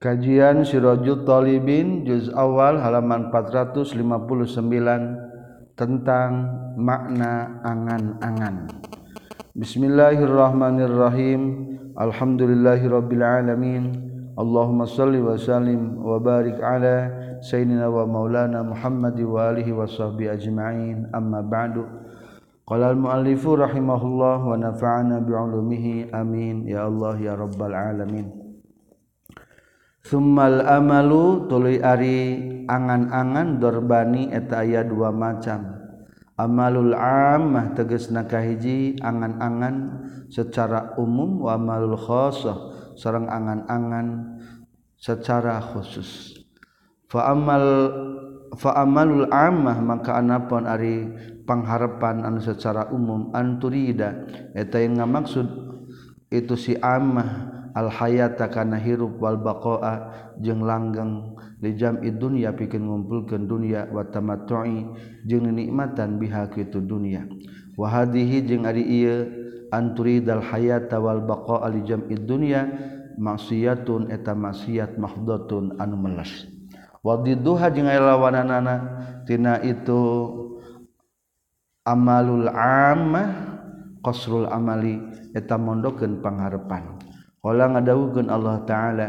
Kajian Sirajul Talibin juz awal halaman 459 tentang makna angan-angan. Bismillahirrahmanirrahim. Alhamdulillahirabbil alamin. Allahumma shalli wa sallim wa barik ala sayyidina wa maulana Muhammad wa alihi wa sahbihi ajma'in. Amma ba'du. Qala al-muallifu rahimahullah wa nafa'ana bi'ulumihi amin ya Allah ya rabbal alamin. Sumal amalu tuli ari angan-angan dorbani eta aya dua macam. Amalul ammah teges nakahiji angan-angan secara umum wa amalul khosoh sareng angan-angan secara khusus. Fa amal fa amalul ammah maka anapun ari pangharapan anu secara umum anturida eta yang ngamaksud itu si ammah alhayata kana hirup wal baqa'a jeung langgeng li jam'i dunya pikeun ngumpulkeun dunya wa tamattu'i jeung nikmatan biha kitu dunya wa hadhihi jeung ari ieu anturidal hayata wal baqa'a li jam'i dunya maksiatun eta maksiat mahdhatun anu meles. Wa didduha jeung lawananana tina itu amalul ammah qasrul amali eta mondokeun pangharepan. Ola ngadawukeun Allah taala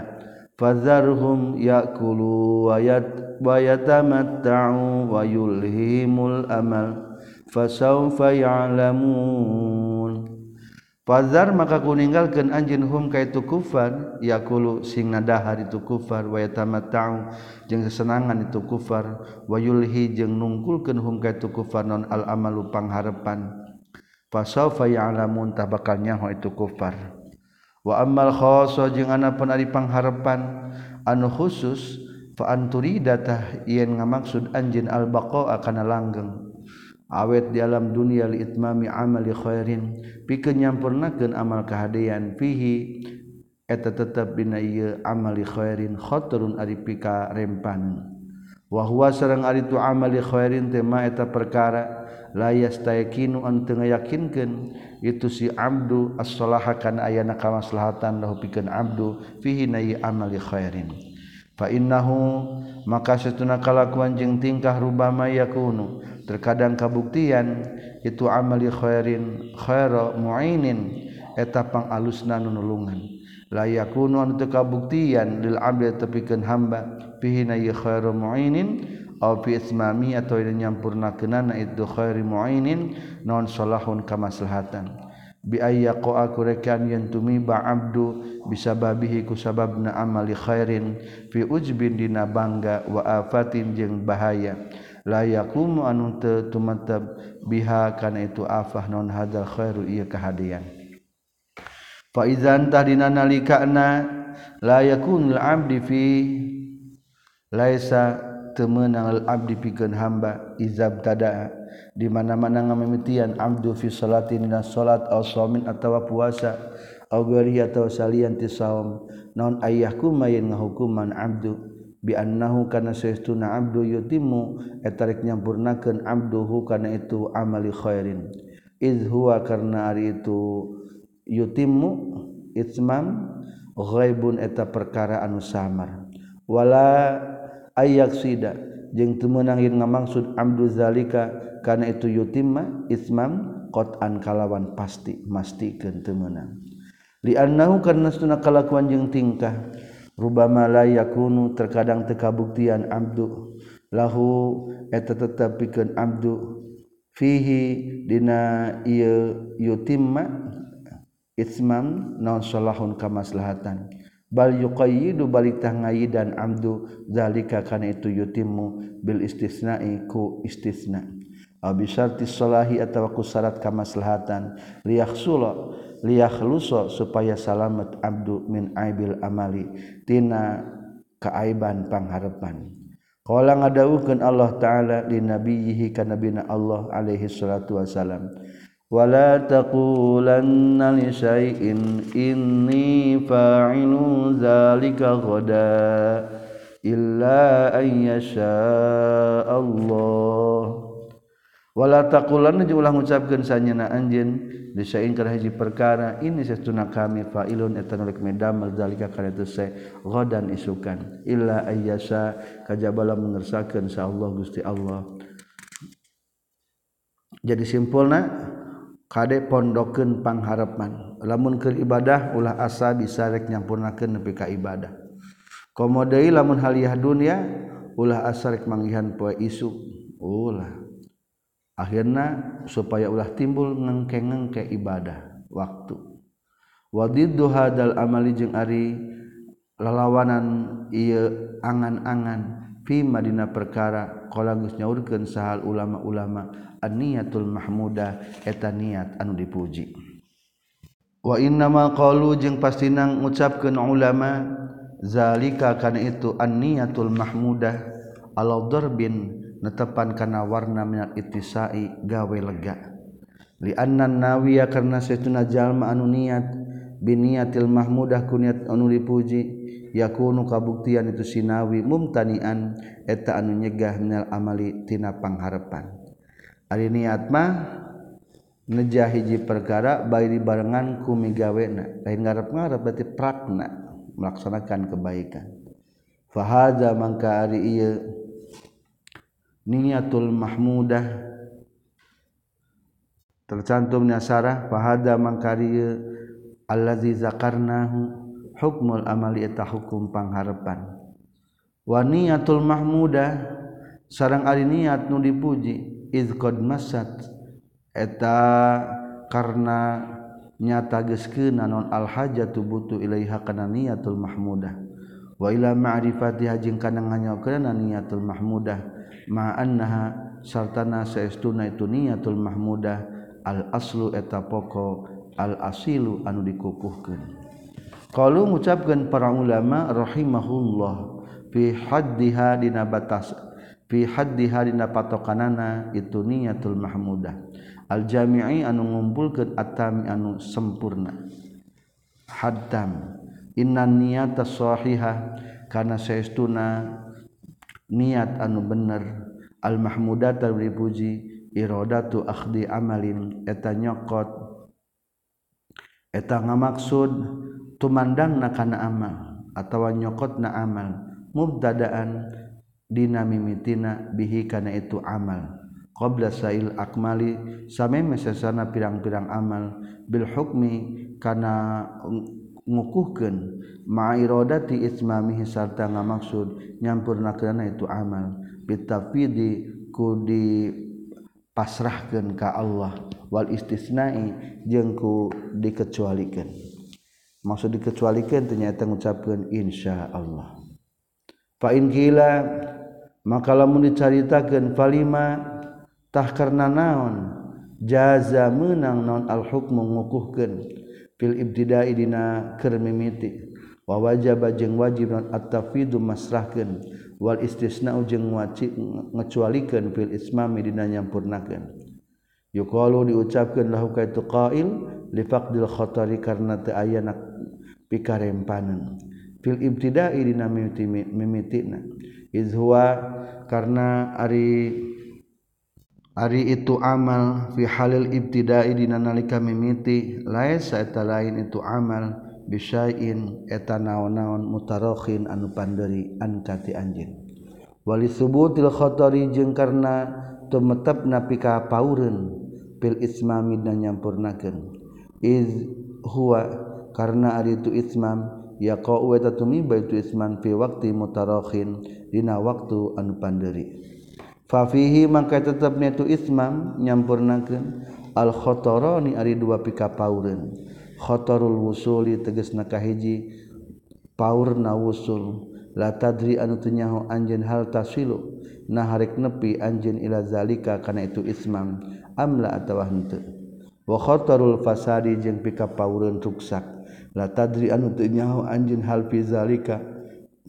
fazarhum yakulu wa yat wa yatamatta'u wa yulhimul amal fasawfa ya'lamun. Fazar maka ku ninggalkeun anjeun hum ka itu kufar yakulu sing nadahar itu kufar wa yatamatta'u jeung kesenangan itu kufar wa yulhi jeung nungkulkeun hum ka itu kufar non al amalu pangharepan. Fasawfa ya'lamun tah bakal nyaho itu kufar. wa amal khoso jeung ana pun ari pangharepan anu khusus fa anturidatah yen ngamaksud anjeun al baqa'a kana langgeng. Awet di alam dunia li itmami amali khairin. Pikeun nyampurnakeun amal kahadean fihi eta tetep dina ieu amali khairin khatarun ari pika rempan wahwa sareng ari tu amali khairin teh ma eta perkara. La yastaqinu an teu yakinkeun itu si abdu as-salaha kana ayana kamaslahatan lahu pikeun abdu fihi nayi amali khairin. Fa innahu maka satuna kalakuan jeung tingkah rubama yakunu terkadang kabuktian itu amali khairin khaira muinin eta pangalusna nunulungan. La yakunu an teu kabuktian lil abdi tepikeun hamba fihi nayi khairu mu'inin ismami atau nyampurna kenana itu khairi muainin non salahun kamaslahatan. Biaya ko aku rekan yang tumiba abdu bisa babihi ku sababna amali khairin fi ujbin dina bangga wa afatin jeung bahaya. La yaqumu anu teu tumatab biha kana itu afah non hadzal khairu ieu kahadian fa idzan tahdina nalikana la yakunul abdi fi laisa temenang abdi pikeun hamba izab tada. Di mana-mana ngamimitian abdu fi salatin dina salat aw shamin atawa puasa aw gari atawa salian ti saum. Naon ayahku mayin ngahukuman abdu? Bi annahu kana saestuna abdu yutimu etarik nyampurnakeun abduhu kana itu amali khairin. Iz huwa karna ari itu yutimu itmam ghaibun eta perkara anu samar. Wala ayak sida jeung temenangin ngamaksud amdu zalika karena itu yutimma ismam qot'an kalawan pasti mastikeun teu meunang. Li'annahu karena sunah kalakuan jeung tingkah rubama la yakunu terkadang teu kabuktian abdu lahu eta tetep pikeun abdu fihi dina ieu yutimma ismam naon salahun kamaslahatan. bal yuqayyidu balik tah ngayidan amdu zalika kana itu yutimu bil istisna'i ku istisna. Aw bi syarti salahi atawa ku syarat kamaslahatan. Liyakhsula liyakhlusa supaya salamat abdu min aibil amali tina kaaiban pangharepan qala ngadawukeun Allah taala li nabiyhi kana nabina Allah alaihi salatu wasalam ولا تقولن لشيء إني فاعل ذلك غدا إلا أن يشاء الله wala taqulanna jeung ulah ngucapkeun sanyana anjeun disain kana hiji perkara ini sesuna kami fa'ilun eta nu rek medamel zalika kana teu se ghadan isukan illa ayyasa kajabala mengersakeun sa Allah Gusti Allah jadi simpulna kade pondokeun pangharapan lamun keur ibadah ulah asa bisa rek nyampurnakeun nepi ka ibadah. Komodei lamun haliah dunia ulah asa rek manggihan poe isu. Ulah. Akhirna supaya ulah timbul ngengke-ngengke ibadah waktu. Wadiddu hadal amali jeung ari lalawanan ieu angan-angan fi madina perkara qala geus nyaurkeun sahal ulama-ulama. niatul mahmudah eta niat anu dipuji. Wa innama qalu jeung pasti nang ngucapkeun ulama zalika kana itu an niatul mahmudah ala darbin netepan kana warna minat ittisai gawe lega. Li anna nawiya karna saytuna jalma anu niat biniatil mahmudah kuniat anu dipuji yakunu kabuktian itu sinawi mumtanian eta anu nyegah minal amali tina pangharepan ari niat mah ngejah hiji perkara bayi barengan ku migawena lain ngarep-ngarep berarti prakna melaksanakan kebaikan. Fahadza mangka ari ieu niyatul mahmudah. Tercantum nasarah fahada mangkari allazi zakarnahu hukmul amali eta hukum pangharapan. Wa niyatul mahmudah sarang ari niat nu dipuji izqad masat eta karena nyata geskeuna non al hajatu butuh ilaiha kana niatul mahmudah. Wa ila ma'rifatiha jeung kana nganyaokeunna niatul mahmudah ma annaha sartana saestuna itu niatul mahmudah al aslu eta poko al asilu anu dikukuhkeun. Kalau ngucapkeun para ulama rahimahullah fi haddiha dina batas fi haddi harina patokanana itu niatul mahmudah. Al jami'i anu ngumpulkeun atam anu sempurna haddam. Inna niyata sahihah kana saestuna niat anu bener. Al mahmudata dipuji iradatu akhdi amalin eta nyokot eta ngamaksud tumandang na kana amal atawa nyokot na amal. Mubtadaan dina mimitina bihi kana itu amal. Qabla sail akmali same mesesana pirang-pirang amal. Bil hukmi kana ngukuhkeun. Ma'iradati ismamihi sarta ngamaksud nyampurnakeunna itu amal. Bitafidi ku di pasrahkeun ka Allah. Wal istisnai jeung ku dikecualikeun maksud dikecualikeun ternyata ngucapkeun insyaallah fa in qila maka lamun dicaritakeun falima tah karena naon? Jaza menang naon al-huk mengukuhkan fil keur mimiti. Wa wajib jeung wajib non at-tafidu masrahkeun wal istisna jeung wajib ngecualikeun fil ismami dina nyampurnakeun. Yuqalu diucapkeun lahu kaitu qail li faqdil khatari karna teu aya pikarempanan fil ibtida'i dina mimiti mimitina. izwa karena Ari Ari itu amal fi Halil ibtidai dina nalika mimiti laisa eta lain itu amal bisain eta naon-naon mutarokhin anu panderi ankati anjeun. Wali subutil khatari jeung karna tumetepna pika paureun pil ismami dan nyampurnakeun iz huwa karna ari itu ismam yaqau eta tumiba itu isman fi waqti mutarokhin dina waktu anu panderi. Fafihi maka tetapnya itu ismam nyampurnakeun al khotoroni ari dua pika paureun. Khotorul wusuli tegas nakahiji paurna wusul. La tadri anu teu nyaho anjeun hal tasilu nah harek nepi anjeun ila zalika kana itu ismam amla atawa henteu wa fasadi jeung pika paureun ruksak la tadri anu teu nyaho anjeun hal fi zalika.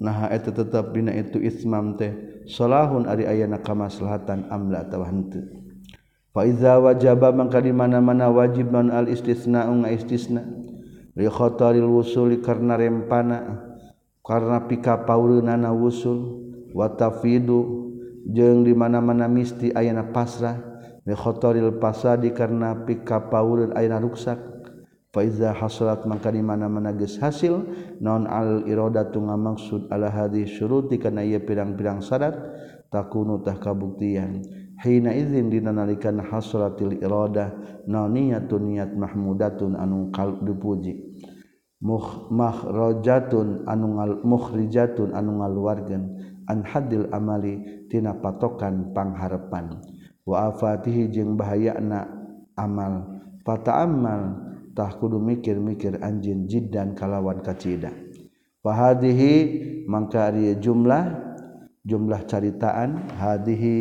Nah eta tetep dina itu ismam teh. Salahun ari ayana kamaslahatan amla atawa henteu fa iza wajaba mangka di mana-mana wajib non al istisna nga istisna. Li khataril wusuli karna rempana karena pika paureunana wusul. Wa tafidu jeung di mana-mana misti ayana pasrah. Li khataril pasadi karena pika paureun ayana ruksak. Faiza hasrat mangka di mana menagis hasil non al irodatu ngamaksud ala hadhi syuruti kana ieu pirang-pirang syarat takunu tah kabuktian. Hina izin dina nalikan hasratil iradah naon niatun niat mahmudatun anu kalb dipuji. Muh mahrajatun anu ngal mukhrijatun anu ngaluarkeun an hadil amali tina patokan pangharepan. Wa afatihi jeung bahayana amal. Fata amal tah kudu mikir-mikir anjin jiddan kalawan kacida. Fahadihi mangka ari jumlah jumlah caritaan hadihi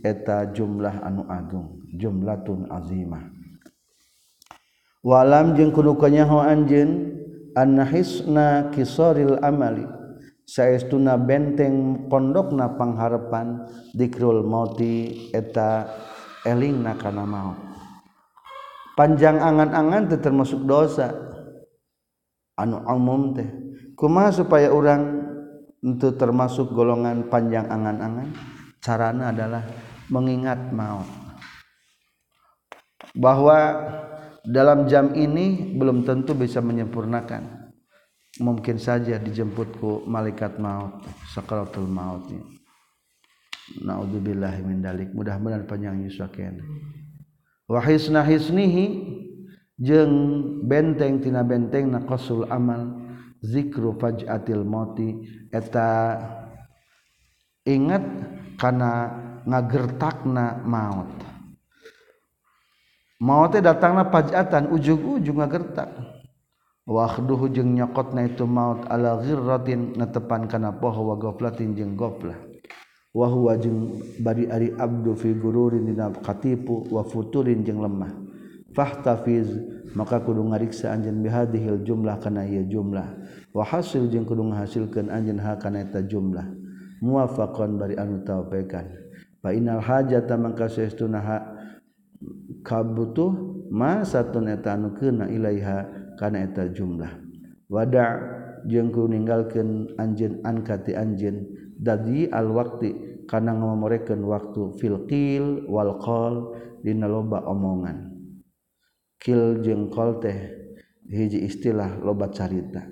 eta jumlah anu agung jumlatun azimah. Walam jeung kudu kanyaho anjeun annahisna kisaril amali saestuna benteng pondokna pangharepan dikrul mauti eta elingna kana maut. Panjang angan-angan teh termasuk dosa. Anu umum teh. Kumaha supaya orang untuk termasuk golongan panjang angan-angan? Carana adalah mengingat maut. Bahwa dalam jam ini belum tentu bisa menyempurnakan. Mungkin saja dijemputku malaikat maut sakaratul maut naudzubillah min dalik. Mudah-mudahan panjang yusakeun wa hisna hisnihi jeung benteng tina benteng na qasul amal zikru faj'atil mauti. Eta ingat kana ngagertakna maut. Maut datangna pajatan ujung-ujung ngagertak. Wahduhu jeung nyokotna itu maut ala ghirratin netepan kana poho wa ghaflatin jeung ghaflah wahwa jeung bari ari abdu fi gururin dina katipu wa futurin jeung lemah. Fahtafiz maka kudu ngariksa anjeun bihadhil jumlah kana ieu jumlah. Wa hasil jeung kudu ngahasilkeun anjeun ha kana eta jumlah. Muwafaqan bari anu taufikan fa inal hajata mangka saestuna ha kabutuh ma satun eta anu keuna ilaiha kana eta jumlah. Wada' jeung kudu ninggalkeun anjeun an ka ti anjeun dadi alwakti kana ngamomorekeun waktu fil qil wal qol dina loba omongan. Qil jeung qol teh hiji istilah loba carita.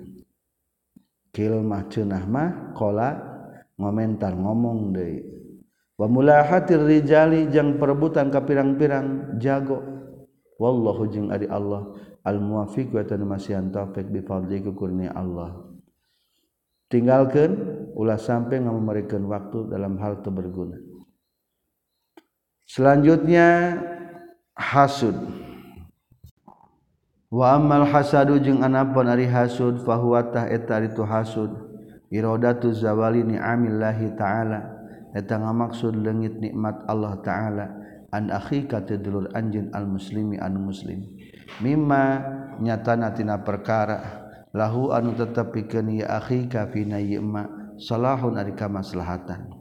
Qil mah cenah mah qala ngomentar ngomong deui. Wa mulahatir rijali jeung perebutan ka pirang-pirang jago. Wallahu jeung ari Allah al muwaffiq wa tanmasihan taufik bi fadli kurnia Allah. tinggalkan ulah sampai nggak memberikan waktu dalam hal itu berguna. selanjutnya hasud. Wa amal hasadu jeung anapun ari hasud fahuatah itu hasud. Iradatu zawali ni'amillahi ta'ala. Eta ngamaksud leungit nikmat Allah ta'ala. An akhika tidulur anjeun al muslimi anu muslim. Mimma nyatana tina perkara. lahu anu tetap pikeun ya akhi ka fina yema salahun ari kamaslahatan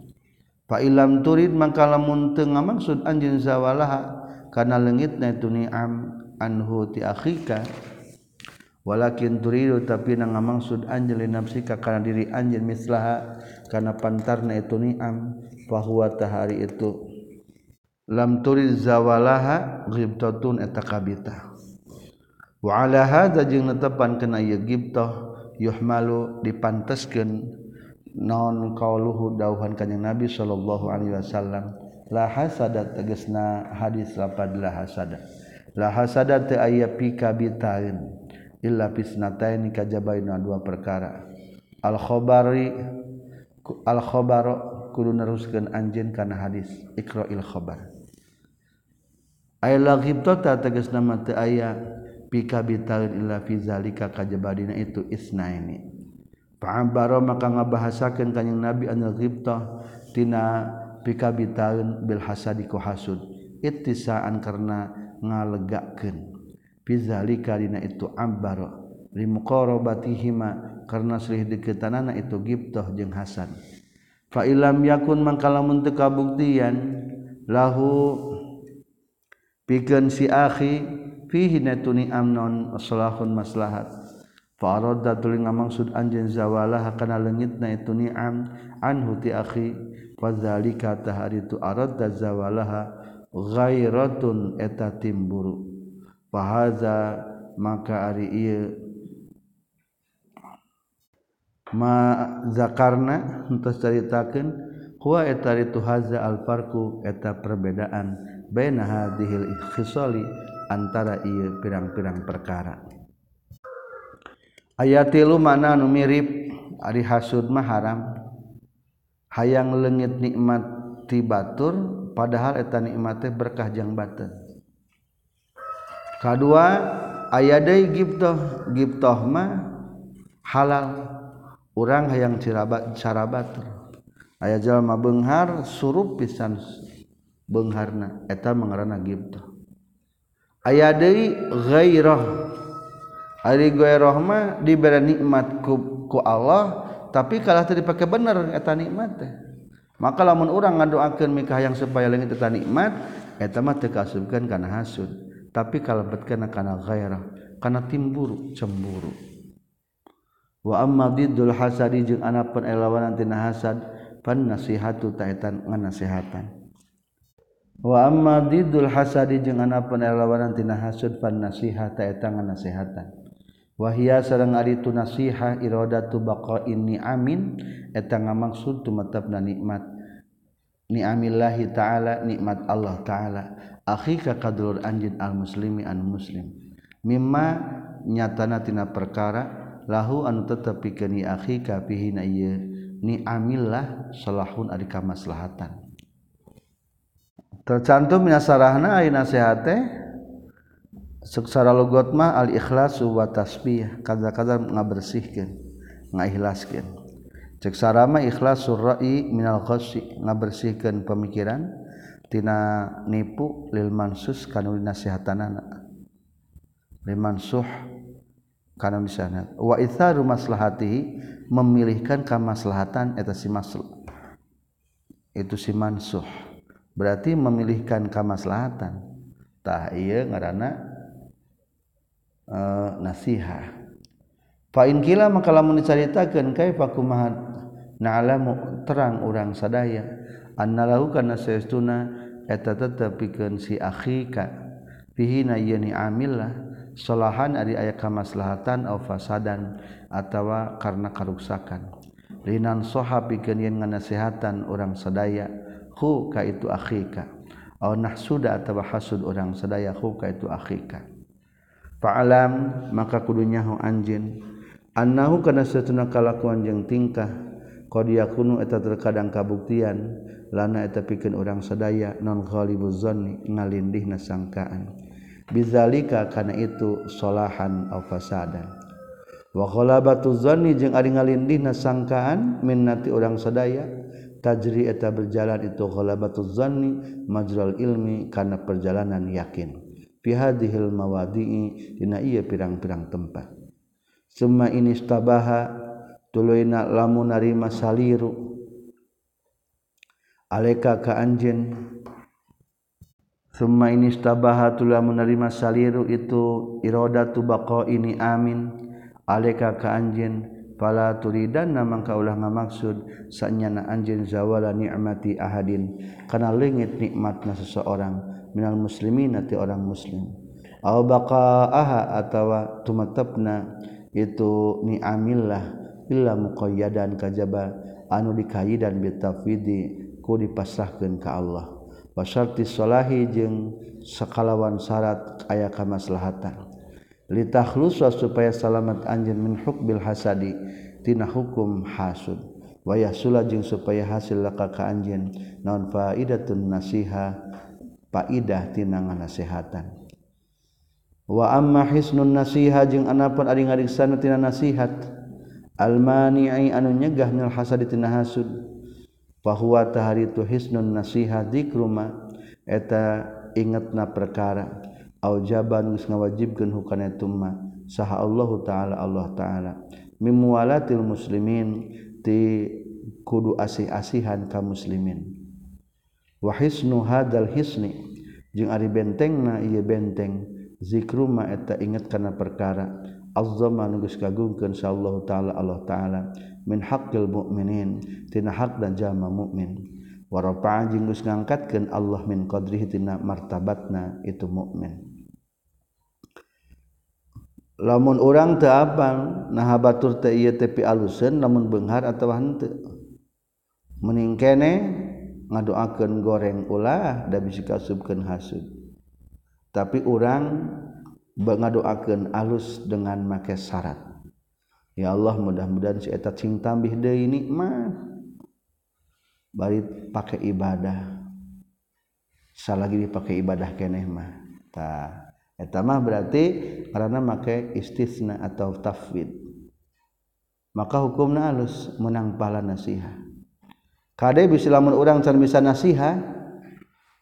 fa ilam turid mangka lamun teu ngamaksud anjeun zawalaha kana leungitna itu ni'am anhu ti akhika. Walakin turidu tapi na ngamaksud anjeun li nafsika kana diri anjeun mislaha kana pantarna itu ni'am fa huwa tahari itu. Lam turid zawalaha ghibtatun eta kabitah. waala hadza jeung netepan kana ieu gibtah yuhmalu dipanteskeun naon qauluhu dauhan kanjing Nabi sallallahu alaihi wasallam. La hasada tegasna hadis lapad la hasada. La hasada teu aya pikabitain illa pisnatain kajabaina dua perkara. Al khabari al khabaro kudu neruskeun anjeun kana hadis iqra'il khabar. Ay la ghibtata tegasna mah teu aya pika bitawin illa fi zalika kajabadina itu isnaini Pa'abaro maka ngabahasakeun kanjing Nabi anil ghibtah tina pika bitawin bil hasadi ku hasud. Ittisaan karena ngalegakeun. Fi zalika dina itu ambaro limuqarabatihima karena selih deukeutana itu ghibtah jeung hasad fa ilam yakun mangkalamun teu kabuktian lahu pikeun si akhi fihi natuni amnon salahun maslahat. Fa aradda tuluy ngamaksud anjeun zawalah kana leungitna itu ni'am anhu ti akhi. Wa zalika taharitu aradda zawalaha ghairaun eta timburu pahaza maka ari ma zakarna untuk ceritakan kuwa eta itu haza alfarku eta perbedaan baina hadhil khisali antara ia pirang-pirang perkara. Ayat tilu mana nu mirip ari hasud mah haram. Hayang lengit nikmat ti batur padahal eta nikmat berkah jang batin kedua ayat deui gibtoh gibtoh mah halal. Orang hayang cirabat cara batur. Aya jalma benghar surup pisan bengharna eta mengarana gibtoh aya deirah Arirahma diberi nikmat ku, ku Allah tapi kalau dipakai bener eta nikmat maka lamun orang ngadoakan mikah yang supaya langit eta nikmat eta mah tekasubkan karena hasud. Tapi kalebet kana kana gairah kana timburu cemburu. Wa amma didul hasadi jeung anapun elawanan tina hasad pan nasihatu taetan nganasihatan Wama didul hasadi jeung ana penelawanantina hasud fan nasihat taetangan nasehatan. Wahia sareng ari tu nasiha iradatu baqa'in ni'amin eta ngamaksud tumetepna nikmat. Ni'amillahi ta'ala nikmat Allah ta'ala. Akhika kadulur anjin al muslimi an muslim. Mimma nyatana tina perkara lahu anu tetep pikeun akhika fihi na ieu. Ni'amillah salahun ari kamaslahatan. Tercantum minasarahna aya nasihat teh seksara logot mah al ikhlasu wa tasbih. Kadang-kadang ngabersihkeun ngaikhlaskeun cek sarama ikhlasul ra'i minal khasi ngabersihkeun pemikiran tina nipu lil mansus kana nasihatanana lil mansuh karena misalnya. Wa itharu maslahati memilihkan kamaslahatan eta si itu si mansuh berarti memilihkan kamaslahatan tah iya ngaranna uh, nasiha fa in kila maka lamun dicaritakeun kaifa kumaha na'lamu terang urang sadaya. Anna lahu kana saestuna eta tetep pikeun si akhika. Fihi na yani amillah solahan ari aya kamaslahatan au fasadan atawa karena karuksakan. Linan soha pikeun yen nganasehatan urang sadaya hu ka itu akhika. Au nahsuda atawa hasud urang sadaya hu ka itu akhika. Fa'alam maka kudunya hu anjeun annahu kana satuna kalakuan jeung tingkah. Qad yakunu eta terkadang kabuktian lana eta pikeun urang sadaya non ghalibuz zanni ngalindihna sangkaan. Bizalika karena itushohan fasadan. Wa batuzoni ngalindina sangkaan minnati orang sedaya tajri eta berjalan itu ghalabatuz zanni majral ilmi karena perjalanan yakin. Fi hadhil mawadi'i dina ieu pirang-pirang tempat. Summa ini stabaha tuluyna lamun narima saliru. Alaika ka anjin. Summa ini stabaha tuluyna narima saliru itu iradatu baqa ini amin. Alaika ka anjin. pala turidan namang kaulah ngamaksud sanyana anjin zawala ni'mati ahadin. Kana leungit nikmatna seseorang minal muslimin ati orang muslim. Aw baqaaha atawa tumatapna itu ni'amillah illa muqayyadan kajaba anu dikayidan bitafwidi ku dipasrahkeun ka Allah. Wa syarti salahi jeung sakalawan syarat aya kamaslahatan. litahluswa supaya salamat anjeun min hukbil hasadi tina hukum hasud. Wayah sula jeung supaya hasil laka ka anjeun naon faidatun nasiha faidah tina ngasehatan wa amma hisnun nasiha jeung anapun ari ngariksana tina nasihat almani'i anu nyegah minal hasadi tina hasud. Bahwa tahari itu hisnun nasiha dikruma eta ingetna perkara. aujaban geus ngawajibkeun hukana tumma. Saha Allah taala Allah taala. Mimualatil muslimin ti kudu asih-asihan ka muslimin. Wa hisnu hadal hisni jeung ari bentengna ieu benteng. Zikru ma eta inget kana perkara. Azzama nu geus kagungkeun sa Allah taala Allah taala. Min haqqil mu'minin tina hak dan jalma mukmin warafa'a jeung geus ngangkatkeun Allah min qadrihi tina martabatna itu mukmin lamun orang teapal nah batur TP alusen namun Benghar atau hante meningkene ngadoakan goreng ulah dan bisa kasubkan hasud. Tapi orang ngadoakan alus dengan make syarat. Ya Allah mudah-mudahan si eta cing tambih deui nikmat. Bari pakai ibadah. Salah lagi dipakai ibadah keneh mah. Tah. etama berarti karena make istisna atau tafwid. Maka hukumna alus menang pahala nasiha. Kade bisa lamun orang can bisa nasiha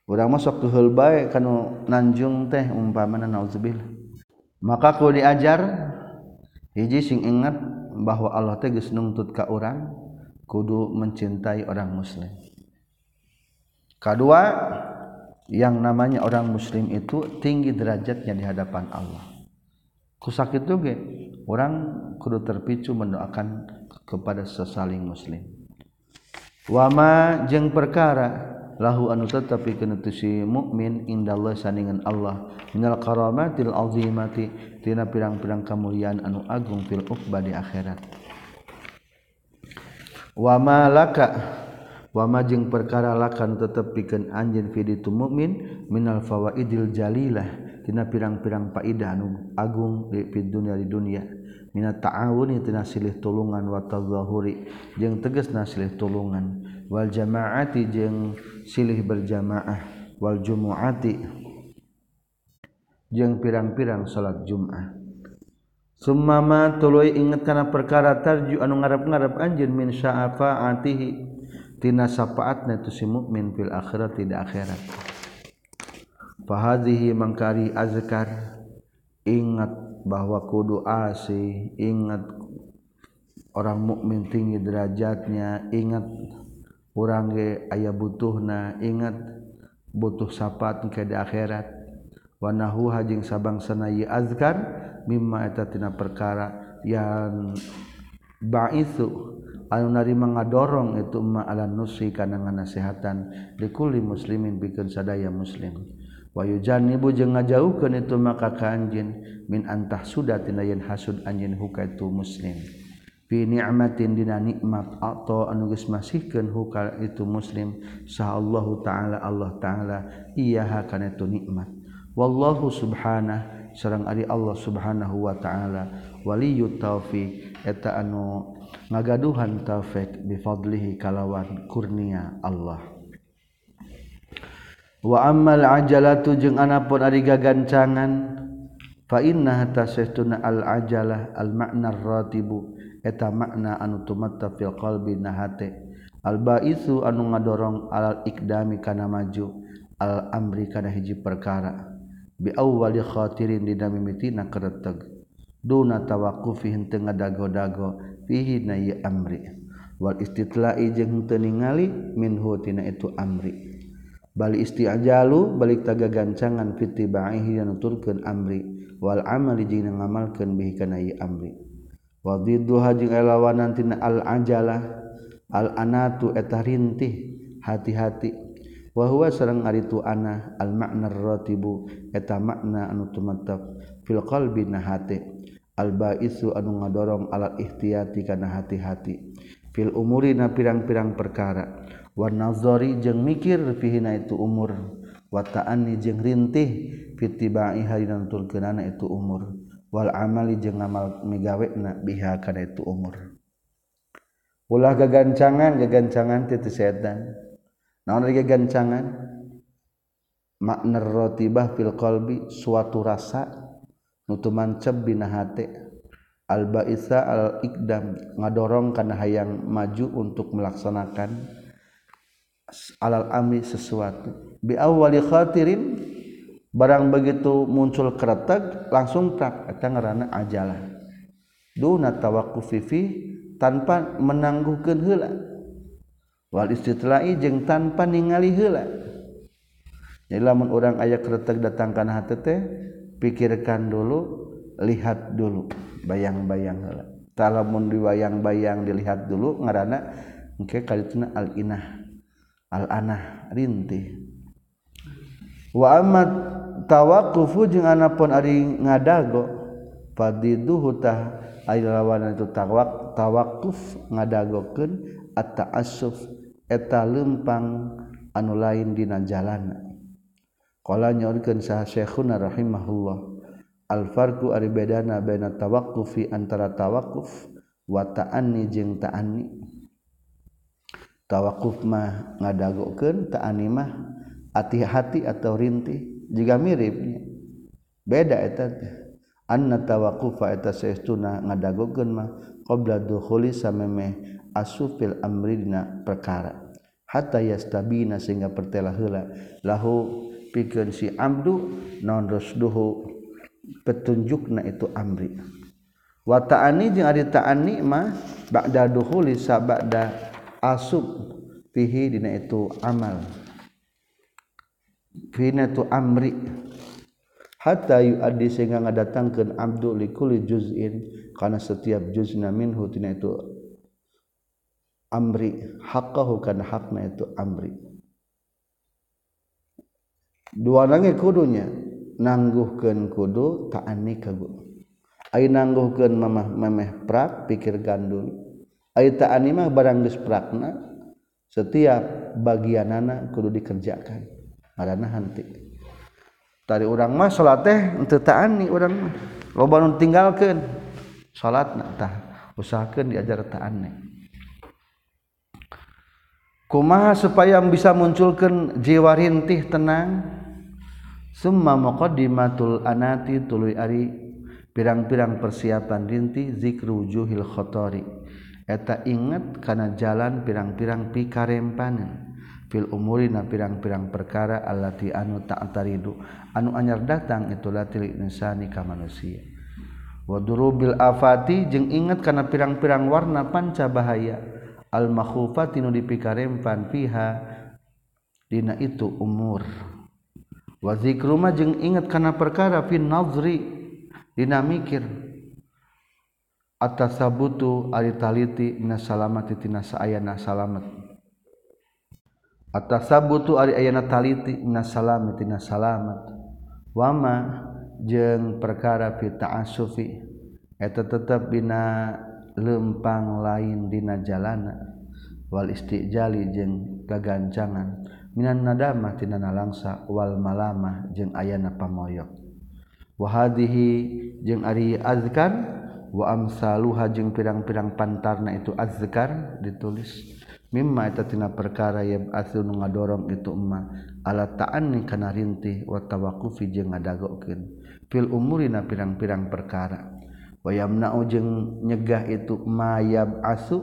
orang masuk ke baik kanu nanjung teh umpamana nauzubillah. Maka ku diajar hiji sing ingat bahwa Allah teh geus nuntut ka urang kudu mencintai orang muslim. Kadua yang namanya orang muslim itu tinggi derajatnya di hadapan Allah. Kusak itu ge orang kudu terpicu mendoakan kepada sesaling muslim. Wama jeng perkara lahu anu tetapi kana si mukmin indallah sandingan Allah. Minal karamatil azimati tina pirang-pirang kemuliaan anu agung fil uqba di akhirat. Wama laka wamajeng perkara lakan tetap piken anjin fidi tu mukmin minal fawaidil jalilah. Tina pirang-pirang faidah anu agung di fid dunia di dunia. Minat ta'awuni tina silih tulungan wa tadzahuri jeung tegas silih tulungan. Wal jama'ati jeung silih berjamaah. Wal jumu'ati jeung pirang-pirang salat jumat summa ma tuluy inget kana perkara tarju anu ngarep-ngarep anjeun min sya'afa'atihi tina sapaatna itu si mukmin fil akhirat tidak akhirat. Fahadhihi mangkari azkar. Ingat bahwa kudu asi ingat orang mukmin tinggi derajatnya ingat orang ge aya butuhna ingat butuh sapat ke di akhirat. Wa nahu hajing sabang sanayi azkar mimma eta tina perkara yang anu narima ngadorong itu ma ala nusri kana nganasehatan likuli muslimin bikin sadaya muslim. Wayu janibu jeung ngajauhkeun itu maka ka anjeun min antah suda tina yen hasud anjeun huka itu muslim. Fi ni'matin dina nikmat atau anu geus masihkeun huka itu muslim sa Allah taala Allah taala iyaha kana itu nikmat. Wallahu subhanahu sareng ari Allah subhanahu wa taala waliyut taufiq eta anu ngagaduhan taufik bifadlihi kalawan kurnia Allah. Wa ammal ajalatu jeung anapun ari gagancangan fa inna tasaytuna al ajalah al ma'na ratibu eta makna anu tumatta fil qalbi nahate. Al baisu anu ngadorong al ikdami kana maju al amri kana hiji perkara. Bi awwali khatirin dina mimitina kareteg duna tawaqqufi henteu ngadago-dago fihi na ieu amri. Wal istitla'i jeung teu ningali minhu tina itu amri. Bali isti'jalu balik taga gancangan fitibaihi nuturkeun amri. Wal amali jeung ngamalkeun bihi kana ieu amri. Wa didduha jeung lawanan tina al ajalah al anatu eta rintih hati-hati. Wa huwa sareng ari tu ana al makna ratibu eta makna anu tumetep fil qalbi na hati albaissu anu ngadorong alat ikhtiati kana hati-hati. Fil umuri na pirang-pirang perkara. Warnazori jeung mikir fihina itu umur. Wataani jeung rintih fitibai harinan tulkenana itu umur. Wal amali jeung amal migawekna biha kana itu umur. Ulah gagancangan gagancangan teu setan. Naon gagancangan? Makna rotibah fil qalbi suatu rasa nutuman ceb bina hate. Alba isa al ikdam ngadorong kana hayang maju untuk melaksanakan alal ami sesuatu. Bi awwali khatirin barang begitu muncul keretek langsung tak eta ngaranna ajalah duna tawaqqufi fi tanpa menangguhkeun heula. Wal istitla'i jeung tanpa ningali heula. Jadi lamun orang aya keretek datang kana hate teh pikirkan dulu lihat dulu bayang-bayang talamun diwayang-bayang dilihat dulu ngarana engke kalitna al inah al anah rintih. Wa amat tawaqufu jeung anapun ari ngadago fadiduhu tah ari lawanan itu tawak tawakuf ngadagokeun at ta'assuf eta lempang anu lain dina jalana qala nyorkeun sah syekhuna rahimahullah. Al farqu ari bedana baina tawaqqufi antara tawakuf wa ta'anni jeung ta'anni. Tawakuf mah ngadagokeun ta'anni mah hati-hati atau rintih jika miripnya beda eta anna tawaqufa eta saestuna ngadagokeun mah qabla dukhuli samemeh asufil amrina perkara. Hatta yastabina sehingga pertela heula. Lahu pikeun si amdu non rusduhu petunjukna itu amri. Wa ta'ani jeung ari ta'ani mah ba'da dukhuli sabada asub. Fihi dina itu amal. Tu amri. Hatta yuaddi sehingga ngadatangkeun abdu likuli juz'in karena setiap juzna minhu tina itu amri. Haqqahu kana hakna itu amri dua nange kudunya. Nangguhkan kudu taani kagu. Ay nangguhkan mamah memeh prak pikir gandul. Ay taani mah barang geus prakna setiap bagianana kudu dikerjakan. Marana hanti. Tari urang mah salat teh untuk taani orang mah. Loba nu tinggalkeun salatna tah usahakeun diajar taani kumaha supaya bisa munculkan jiwa rintih tenang? Summa muqaddimatul anati tuluy ari. Pirang-pirang persiapan rinti zikru juhil khotori. Eta inget kana jalan pirang-pirang pikarempanan fil umuri na pirang-pirang perkara allati anu ta'taridu anu anyar datang itu latil insani ka manusia. Wadurubil afati jeung ingat kana pirang-pirang warna panca bahaya. Al makhufati nu dipikarempan fiha dina itu umur. wazik rumah jeung ingat kana perkara fin nazri. Dina mikir. Atas sabutu ari taliti minas salamati tina saayana salamat atas sabutu ari ayana taliti minas salamati tina salamat wama jeung perkara fi ta'assufi. Eta tetep dina lempang lain dina jalana. Wal istijali jeung kagancangan. minan nadamah tina nalangsa wal malamah jeung ayana pamoyok. Wa hadhihi jeung ari azkar wa amsaluha jeung pirang-pirang pantarna itu azkar ditulis. Mimma eta tina perkara yang asli nu ngadorong itu emma ala ta'anni kana rintih wa tawaqqufi jeung ngadagokeun fil umurina pirang-pirang perkara. Wa yamna'u jeung nyegah itu mayab asu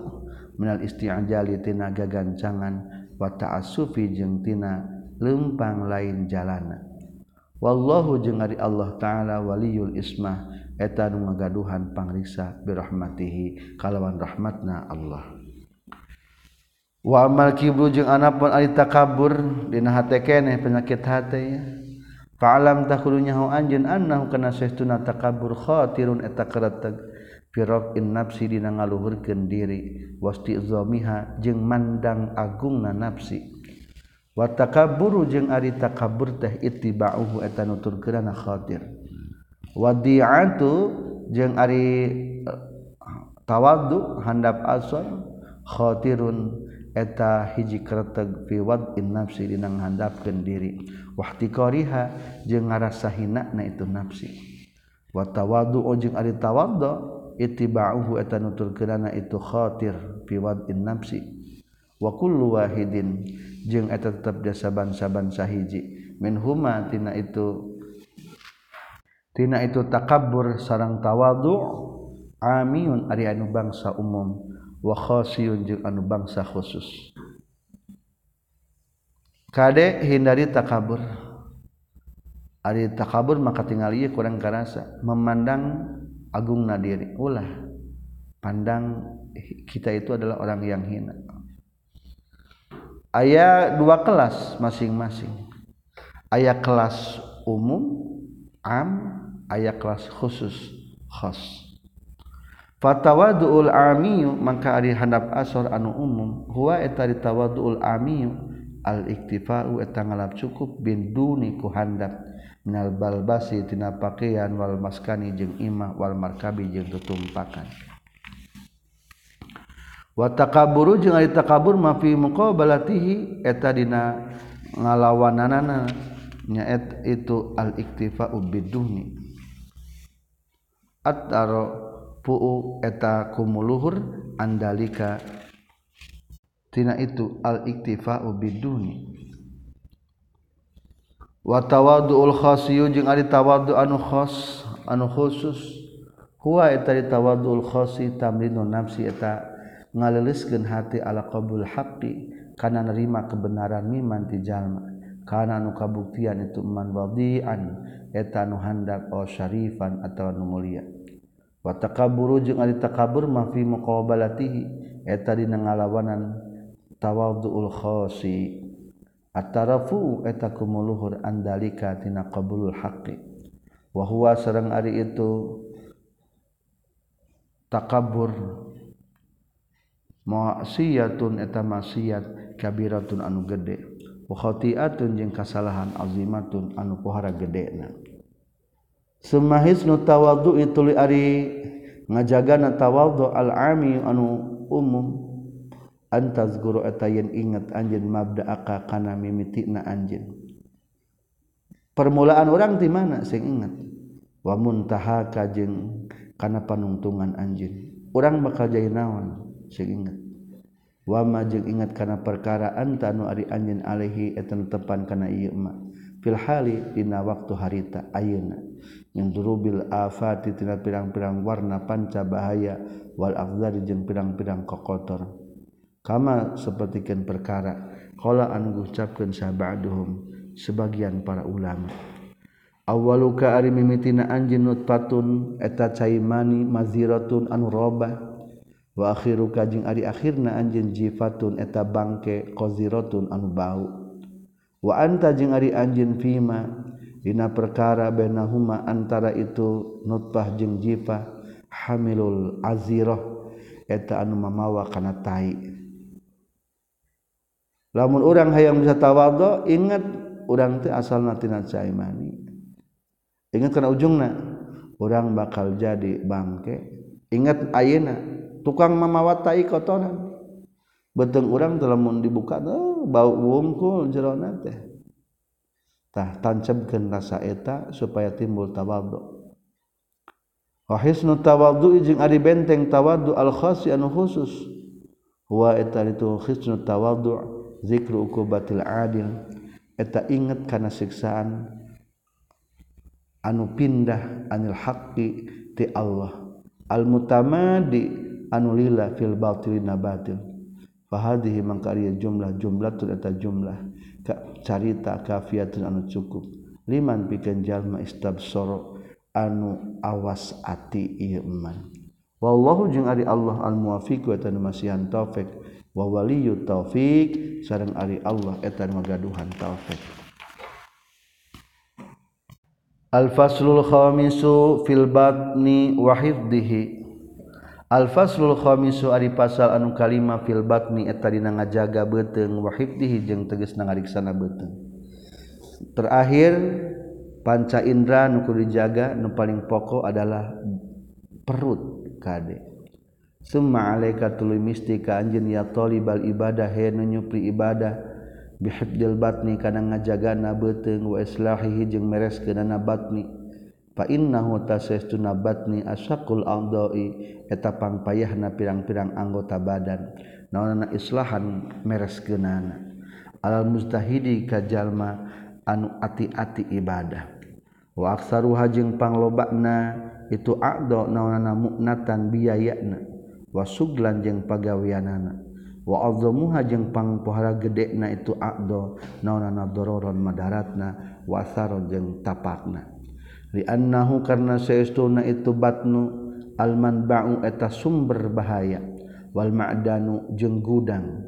minal isti'jali tina gagancangan. watta jeung tina lempang lain jalana. Wallahu jeung ari Allah taala waliyul ismah eta nu ngagaduhan pangriksa birahmatihi kalawan rahmatna Allah. Wa amal kibru jeung anapun alita kabur dina penyakit hati ya. Fa'alam takulunya hu anjeun annahu kana sahtuna takabur khatirun eta kereteg firok in nafsi dina ngaluhurkeun diri. Wasti zamiha jeung mandang agungna nafsi wa takabburu jeung ari takabbur teh ittiba'uhu eta nuturkeunana khatir. Wadi'atu jeung ari eh, tawaddu handap asal khatirun eta hiji kreteg fi wad'in nafsi dina nghandapkeun diri wahtiqariha jeung ngarasa hinana itu nafsi wa tawaddu jeung ari tawaddu ittiba'uhu eta nuturkeunana itu khatir fi wad'in nafsi. Wa kullu wahidin jeung eta tetep saban-saban sahiji. Min huma tina itu tina itu takabbur sarang tawaddu amiyun ari anu bangsa umum. Wakhosiyun jeung anu bangsa khusus. Kade hindari takabur ari takabur maka tinggal kurang karasa. Memandang agung nadiri ulah pandang kita itu adalah orang yang hina. Ayat dua kelas masing-masing. Ayat kelas umum am ayat kelas khusus khas. Fatawadu'ul amiyu maka ari handap asor anu umum huwa eta ditawadu'ul amiyu al-iktifa'u eta ngalap cukup bin duni ku handap. Minal balbasi tina pakaian wal maskani jeung imah wal markabi jeung tutumpakan wa takaburu jeung ari takabur ma fi muqabalatihi eta dina ngalawananana nyaet itu al-iktifa'u biduni ataro pu'u eta kumuluhur andalika tina itu al-iktifa'u biduni. Wa tawaddu'ul khasyu jeung ari tawaddu anu khas anu khusus. Huwa eta tawaddu'ul khasi tamrinu nafsi eta ngaleliskeun hati ala qabul haqqi kana nerima kebenaran miman ti jalma. Kana anu kabuktian itu man wadi'an eta anu handak o syarifan atau anu mulia. Wa takaburu jeung ari takabur ma fi muqabalatihi eta dina ngalawanan tawadduul khasi atarafu eta kumuluhur andalika tina qabulul haqqi wa huwa sareng ari itu takabur maksiatun eta maksiat kabiratun anu gede wa khati'atun jeung kasalahan azimatun anu pohara gedena summa nu tawaddu itu ari ngajaga na tawaddu al ami anu umum antas guru atayin ingat anjin mabda aka kana mimitina anjin permulaan orang di mana sing ingat? Wa muntaha kajeng kana panungtungan anjin orang bakal jadi naon sing ingat? Wama jeung ingat kana perkara anta nu ari anjin alaihi eta tepan kana ieu ma. Fil hali dina waktu harita ayeuna. Yang durubil afati tina pirang-pirang warna panca bahaya wal afdari jeung pirang-pirang kokotor. kama sepertikan perkara qala an gucapkeun sabaduhum sebagian para ulama. Awaluka ari mimitina anjeun nutfatun eta caimani maziratun anu robah. Wa akhiru kajing ari akhirna anjeun jifatun eta bangke qaziratun anu bau. Wa anta jeung ari anjeun fima dina perkara bainahuma antara itu nutfah jeung jifah hamilul azirah eta anu mamawa kana tai. lamun orang hayang bisa tawadhu ingat orang teh asal natina caimani. Ingat kana ujungna orang bakal jadi bangke. Ingat ayeuna tukang mamawatai kotoran. Beteng orang telah mun dibuka oh, bau wungkul jerona teh. Tah tancapkeun rasa eta supaya timbul tawadhu wa hisnu tawadhu jeung ari benteng tawadhu al khasi anu khusus. Wa eta itu hisnu tawadhu. Zikru ukubatil adil. Eta inget kana siksaan anu pindah anil haqqi ti Allah. Al mutamadi anu lila fil batil. Nabatil fahadihi mangkariya jumlah jumlatun eta jumlah ka carita kafiatun anu cukup. Liman pikeun jalma istabsara anu awas ati ieu iman wallahu jeung ari Allah al muwafiq wa tanmasihan taufik wawaliyu taufik sareng ari Allah etan magaduhan taufik Al-faslul khamisu fil batni wa hifdhihi. Al-faslul khamisu ari pasal anu kalima fil batni eta dina ngajaga beuteung wa hifdhihi jeung tegasna ngariksana beuteung Terakhir panca indra nu kudu dijaga nu paling pokok adalah perut kade. summa alaika tuluy misti ka anjeun ya talibal ibadah he nu nyupri ibadah. Bihifdil batni kana ngajagana beuteung wa islahihi jeung mereskeunana batni. Fa innahu tasastuna batni asaqul a'dai eta pangpayahna pirang-pirang anggota badan. Naonna islahan mereskeunana. Alal mustahidi ka jalma anu ati-ati ibadah. Wa aksaruha jeung panglobana itu a'da naonna muknatan biayana wasuglan jeng pagawianana wa azmuha jeng pangpohara gedena itu aqdo. Naonana dororon madaratna. Wa asaron jeng tapakna. Li annahu karna saestuna itu batnu. Alman manba'u eta sumber bahaya. Wal ma'danu jeng gudang.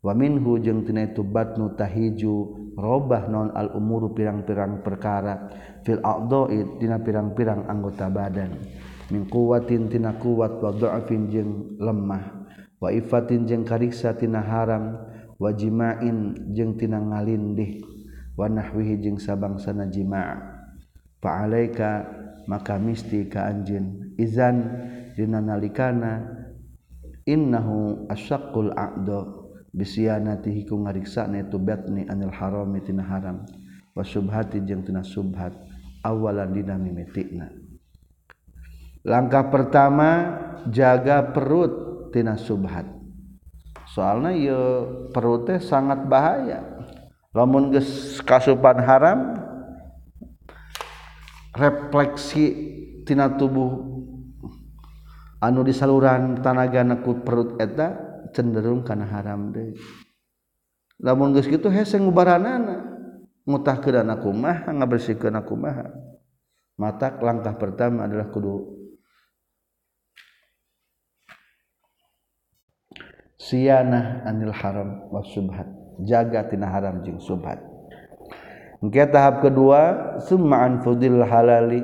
Wa minhu jeng tina itu batnu tahiju. Robah non al umuru pirang-pirang perkara. Fil aqdo dina pirang-pirang anggota badan. mingkuwatintina kuat wadoafin jeung lemah. Waifatin jeung kariksatina haram. Wajimain jengtina ngalindih. Wanahwihi jeung sabangsana jimaa. Faalaika maka misti ka anjeun. Izan dina nalikana innahu asyaqqul aqdo bisianatihi ku ngariksana itu batni anil harami tina haram. Wa subhati jeung tina subhat awalan dina mimitina langkah pertama jaga perut tina subhat. Soalnya ya perutnya sangat bahaya. Lamun ges kasupan haram refleksi tina tubuh anu di saluran tanaga naku perut eta cenderung karena haram deh lamun ges gitu hese ngubaranana ngutah ke dan aku maha ngabersihkan aku maha mata langkah pertama adalah kudu sianah anil haram wa subhat. Jaga tina haram jeung subhat. Engke tahap kedua summa anfudil halali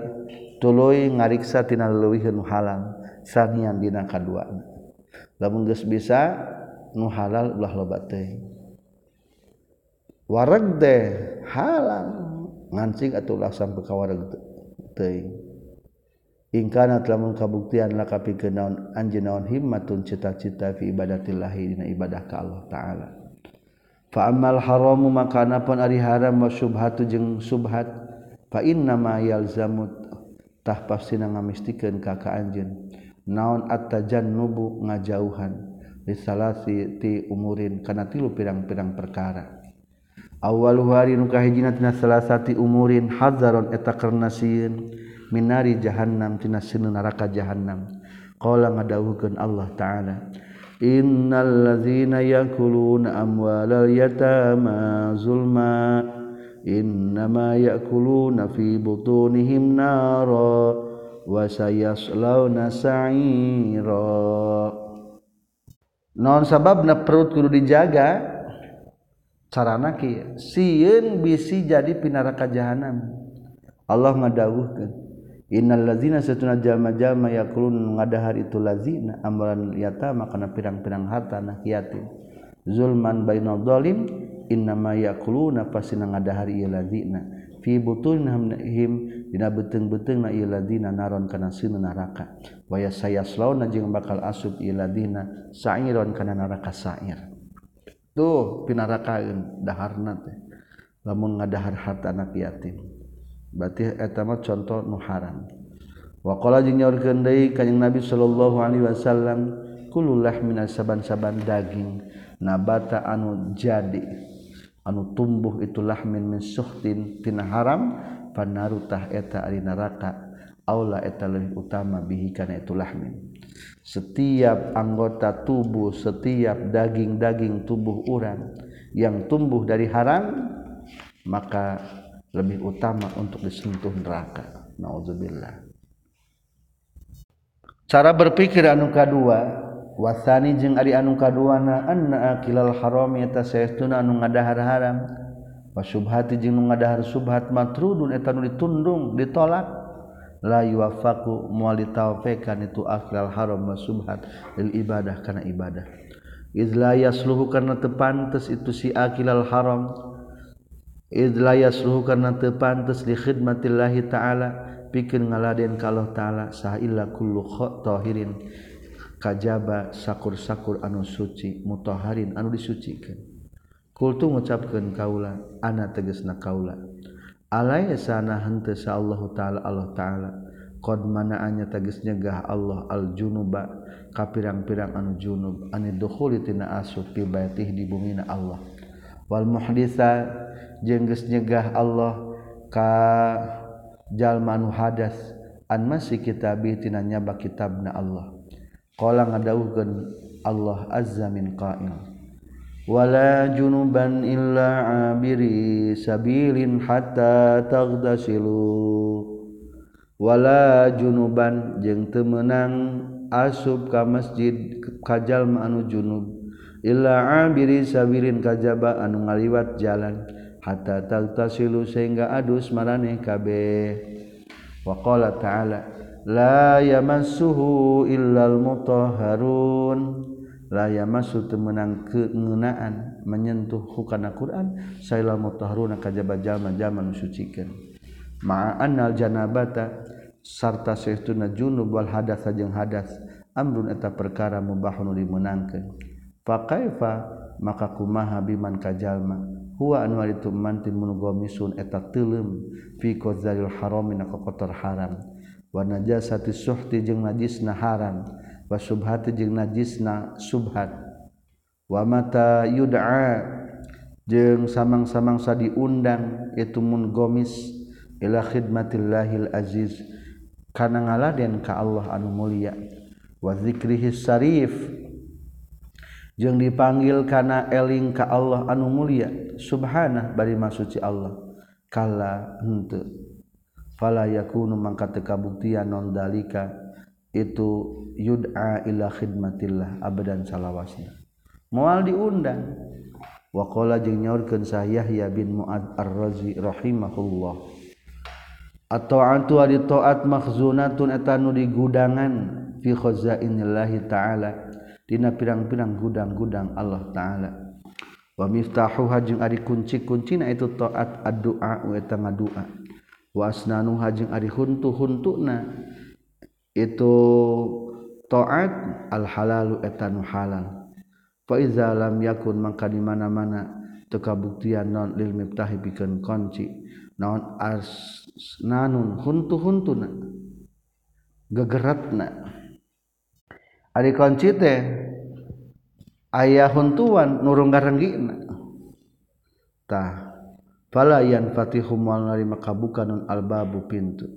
tuluy ngariksa tina leuwihun halal sanian dina kadua. Lamun geus bisa nu halal ulah loba teh. Wareg teh halal ngancing atuh ulah sampai ka wareg teh. ingkanat lamun kabuktian la kapikeun naon anjeun naon himmatun cita-cita fi ibadatillahi dina ibadah ka Allah taala. Fa ammal haramu maka anapun ari haram wa syubhatu jeung subhat fa inna ma yalzamu tah pastina ngamistikeun ka ka anjeun naon at-tajannubu ngajauhan lisalasi ti umurin kana tilu pirang-pirang perkara. Awal hari nu kahijina tina salasati umurin hadzaron eta karna sieun minari jahanam tina sinu neraka jahanam qala ngadawuhkeun Allah taala innal ladzina yakuluna amwalal yatama zulma innama yakuluna fi butunihim nara wa sayaslawna sa'ira. Non sababna perut kudu dijaga? Carana kieu sieun bisi jadi pinaraka jahanam Allah ngadawuhkeun. Innal lazina satuna jama-jama yakulun ngadahar itu lazina amalan yatama kana pirang-pirang harta nah yatim. Zulman bainal zalim innama yakuluna pasina ngadahar ieu lazina fi butunihim dina beuteung-beuteungna ieu lazina naron kana sinu neraka. Wa yasayaslauna jeung bakal asub ieu lazina sa'iron kana neraka sa'ir. Tuh pinarakaan daharna teh. Lamun ngadahar harta anak yatim. batih etama contoh nuharan waqa nyaurkendai kanyang Nabi Shallallahu Alaihi Wasallam kululah minas saaban-saban daging nabata anu jadi anu tumbuh itulah min min suhtin tina haram panarutah eta ari neraka aula eta lebih utama bihi kana itulah min setiap anggota tubuh setiap daging-daging tubuh orang yang tumbuh dari haram maka lebih utama untuk disentuh neraka. Naudzubillah cara berpikir anu kedua wasani jeung ari anu kaduana anna akilal haram eta saestuna anu ngadahar haram. Wa wasubhati jeung nu ngadahar subhat matrudun eta nu ditundung ditolak. La yuwaffaqu mual ditaufekan itu akilal haram wa subhat lil ibadah kana ibadah. Iz la yasluhu kana tepantes itu si akilal haram. idlayasluhu karena tepantes di khidmatillahi ta'ala pikir ngaladen kalau ta'ala sahilla kullu khotohirin kajaba sakur-sakur anu suci mutoharin anu disucikan. Kultu mengucapkan kaula ana tegesna kaula alaya sana hentesa Allah ta'ala Allah ta'ala qad manaanya teges nyegah Allah al junuba ka pirang-pirang anu junub anu dukhuli tina asub fi di bumina Allah. wal muhdisa jeung geus nyegah Allah ka jalma anu hadas an masih kitabi tinanya ba kitabna Allah. Qala ngadawuhkeun Allah azza min qail. Wala junuban illa abiri sabilin hatta taghdasilu wala junuban jeung temenang asub ka masjid kajal anu junub. illa abiri sabirin kajaba anu ngaliwat jalan. Hatta tatasilu sehingga adus marane kabeh wa qala ta'ala la yamassuhu illa al mutahharun. La yamassu temenang keungeunaan menyentuh hukana Quran saila mutahharun kajaba jalma-jalma nu sucikeun. Ma'a annal janabata sarta sehtuna junub wal hadas jeung hadas amrun eta perkara mubahun dimenangkeun pakaifa maka kumaha biman kajallma huwa anu itu mantin munugomisun eta telem fi qadzalil haram na kotor haram. Wa najasati suhti jeung najisna haram. Wa subhati jeung najisna subhat. Wa mata yud'a jeung samang-samangsa diundang itu mun gomis ila khidmatillahil aziz. Kana ngaladen ka Allah anu mulia. Wa zikrihi sarif jeung dipanggil kana eling ka Allah anu mulia subhana bari masuci Allah. Kala henteu. Fala yakunu mangka teu kabuktian non dalika itu yud'a ila khidmatillah abadan salawasna moal diundang. Wa qala jeung nyaurkeun sah Yahya bin Muad Ar-Razi rahimahullah. At-ta'atu ari ta'at makhzunatun eta nu digudangan fi khazainillahi ta'ala dina pirang-pirang gudang-gudang Allah ta'ala. Wa miftahuha jeung ari kunci-kuncina itu taat addu'a wa eta ngadua. Wa asnanuha jeung ari huntu-huntuna itu taat al halalu eta nu halal. Fa iza lam yakun mangka di mana-mana teu kabuktian non lil miftahi pikeun kunci naon asnanun huntu-huntuna gegeratna. Ari kunci teh ayah huntuan nurung garenggi tah bala yan fatihum wal nari makabuka non albabu pintu.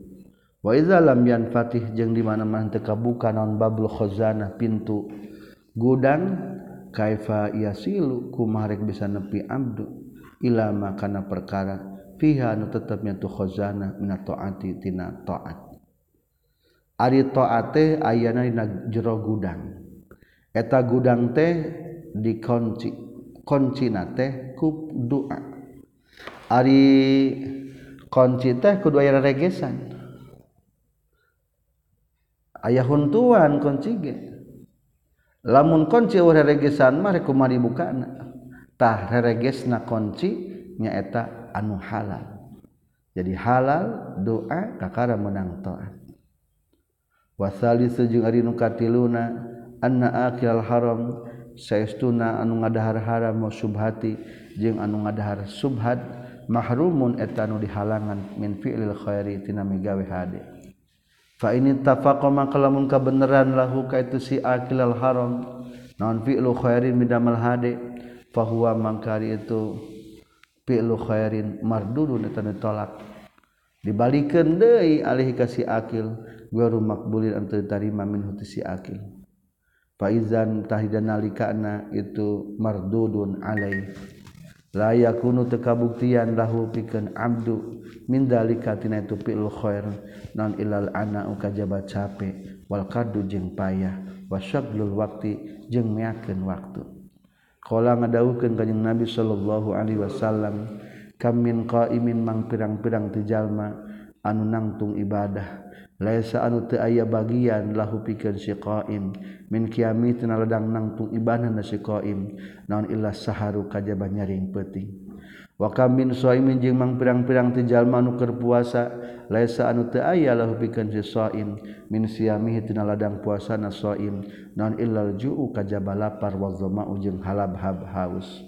Wa iza lam fatih jeung di mana-mana teu kabuka non babul khazana pintu gudang kaifa yasilu ku rek bisa nepi abdu ila makana perkara fiha nu tetapnya tu khazana minato'ati tina taat Ari toate ayana dina jero gudang. Eta gudang teh dikonci koncina teh ku doa ari kunci teh kudu aya regesan. Ayah huntuan kunci ge. Lamun kunci urang regesan mah rek kumaha dibukana tah regesna kunci nyaeta anu halal. Jadi halal doa kakara menang taat wasali sejung ari nu katiluna anna akil haram saestuna anu ngadahar haram mau subhati jeung anu ngadahar subhat mahrumun etanu dihalangan min fi'lil khairi tina migawe hade. Fa ini tafaqa maka lamun kabeneran lahu ka itu si akil al haram naon fi'lu khairin midamal hade fa huwa mangkari itu fi'lu khairin mardudun etanu tolak. Dibalikeun deui alih ka si akil guru makbulin antu tarima min hutusi akil fa izan tahidan nalikana itu mardudun alai. La yakunu tekabuktian lahu pikeun abdu min dalika tina itu fil khair. Non ilal ana ukajaba cape wal kadu jeung payah wasyaglul waktu jeung meakeun waktu. Qala ngadawukeun kanjing nabi sallallahu alaihi wasallam kam min qaimin mang pirang-pirang tijalma anu nangtung ibadah. laisa anu teu aya bagian lahu pikeun si qaim. Min kiami tina ledang nangtung ibanan na si qaim. Naon illa saharu kajaba nyaring peuting. Wa kam min shaimin jeung mang pirang-pirang teu jalma anu keur puasa laisa anu teu aya lahu pikeun si shaim min siami tina ladang puasa na shaim naon illa ju'u kajaba lapar wa dhama'u jeung halab-hab haus.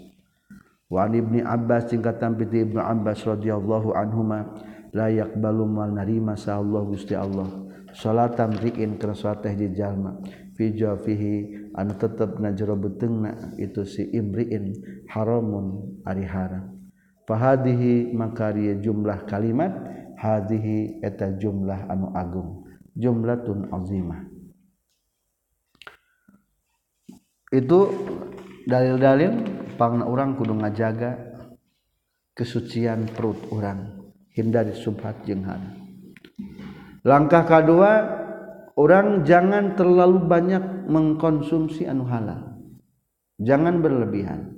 Wa ibni abbas singkatan piti ibnu abbas radhiyallahu anhuma layak balum mal narima sa Allah Gusti Allah. Salatan riin kana teh di jalma. Fi jafihi anu tetep na jero beteungna itu si imriin haramun ari haram fahadihi makari jumlah kalimat hadhihi eta jumlah anu agung. Jumlatun azimah. Itu dalil-dalil pangna orang kudu ngajaga kesucian perut orang hindari subhat jeung haram langkah kedua orang jangan terlalu banyak mengkonsumsi anu halal. Jangan berlebihan.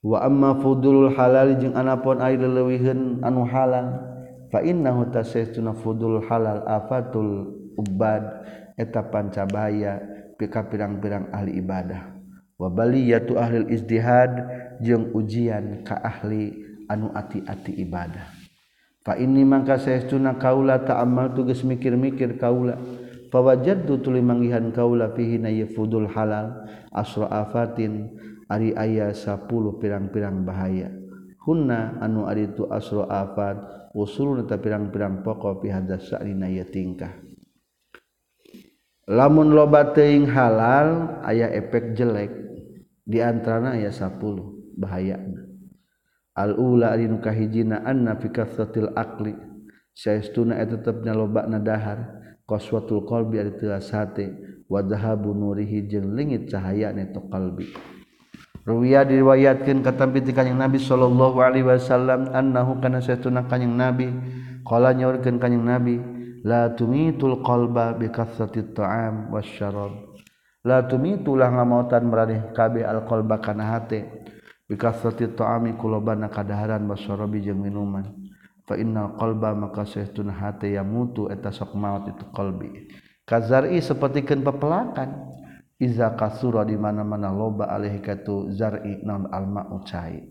Wa amma fudulul halal jeung anapun ari leuwiheun anu halal fa innahu tasaytuna fudulul halal afatul ubad eta pancabaya pika pirang-pirang ahli ibadah. Wa baliyatu ahli izdihad jeung ujian ka ahli anu ati-ati ibadah. Fa ini mangka saestuna kaula ta'ammal tugas mikir-mikir kaula. Fawajadtu tuli manggihan kaula fihi na yafudul halal asra afatin ari aya 10 pirang-pirang bahaya. Hunna anu ari tu asra afat usulun ta pirang-pirang pokok fi hadza sa'rina ya tingkah. Lamun loba teuing halal aya efek jelek di antarana aya 10 bahayana. al-ula ari kahijina anna fi kasratil akli saestuna eta tetepna lobana dahar. Qaswatul qalbi ari tilas hate wa dhahabu nurihi jeung leungit cahayane tu qalbi. Ruwiya diriwayatkeun katampi ti kanjing Nabi sallallahu alaihi wasallam annahu kana saestuna kanjing Nabi. Qala nyaurkeun kanjing Nabi la tumitul qalba bi kasratit ta'am wasyarab la tumitu ngamautan maraneh kabeh al qalba kana hate. bikasrati ta'ami kulobana kadaharan wasorobi jeung minuman. Fa innal qalba maka sahtun hate yamutu eta sok maut itu qalbi. Kazari sapertikeun pepelakan iza kasura di mana-mana loba alih katu zari non alma'u cai.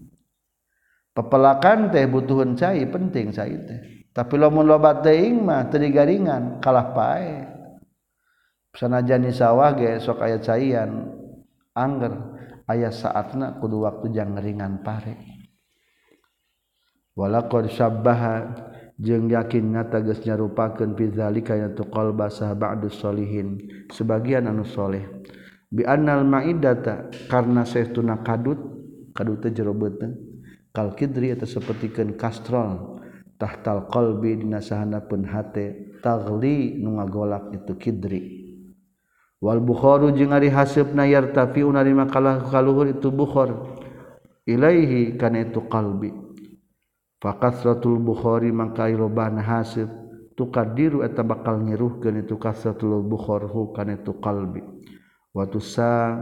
Pepelakan teh butuhun cai penting cai teh. Tapi lamun loba teuing mah teu digaringan kalah pae sanajan ni sawah ge sok aya caian angger. ayah saatna kudu waktu jang ngeringan pare. Walaqad syabbaha jeung yakin nyata geus nyarupakeun pidzalika tu qalba sah ba'dus solihin sebagian anu soleh bi annal ma'idata karna saestuna kadut kadut teh jero beuteung kal kidri eta sapertikeun kastrol tahtal qalbi dina sahanapeun hate tagli nu ngagolak itu kidri. Wal bukhoru jeung ari hasib hasebna yartafi unarima kalah kaluhur itu bukhor ilaihi kana itu qalbi. Fakasratul Bukhari mangka iloban hasib. Tukadiru eta bakal ngiruhkeun itu kasratul Bukhari kana itu qalbi. Wa tusa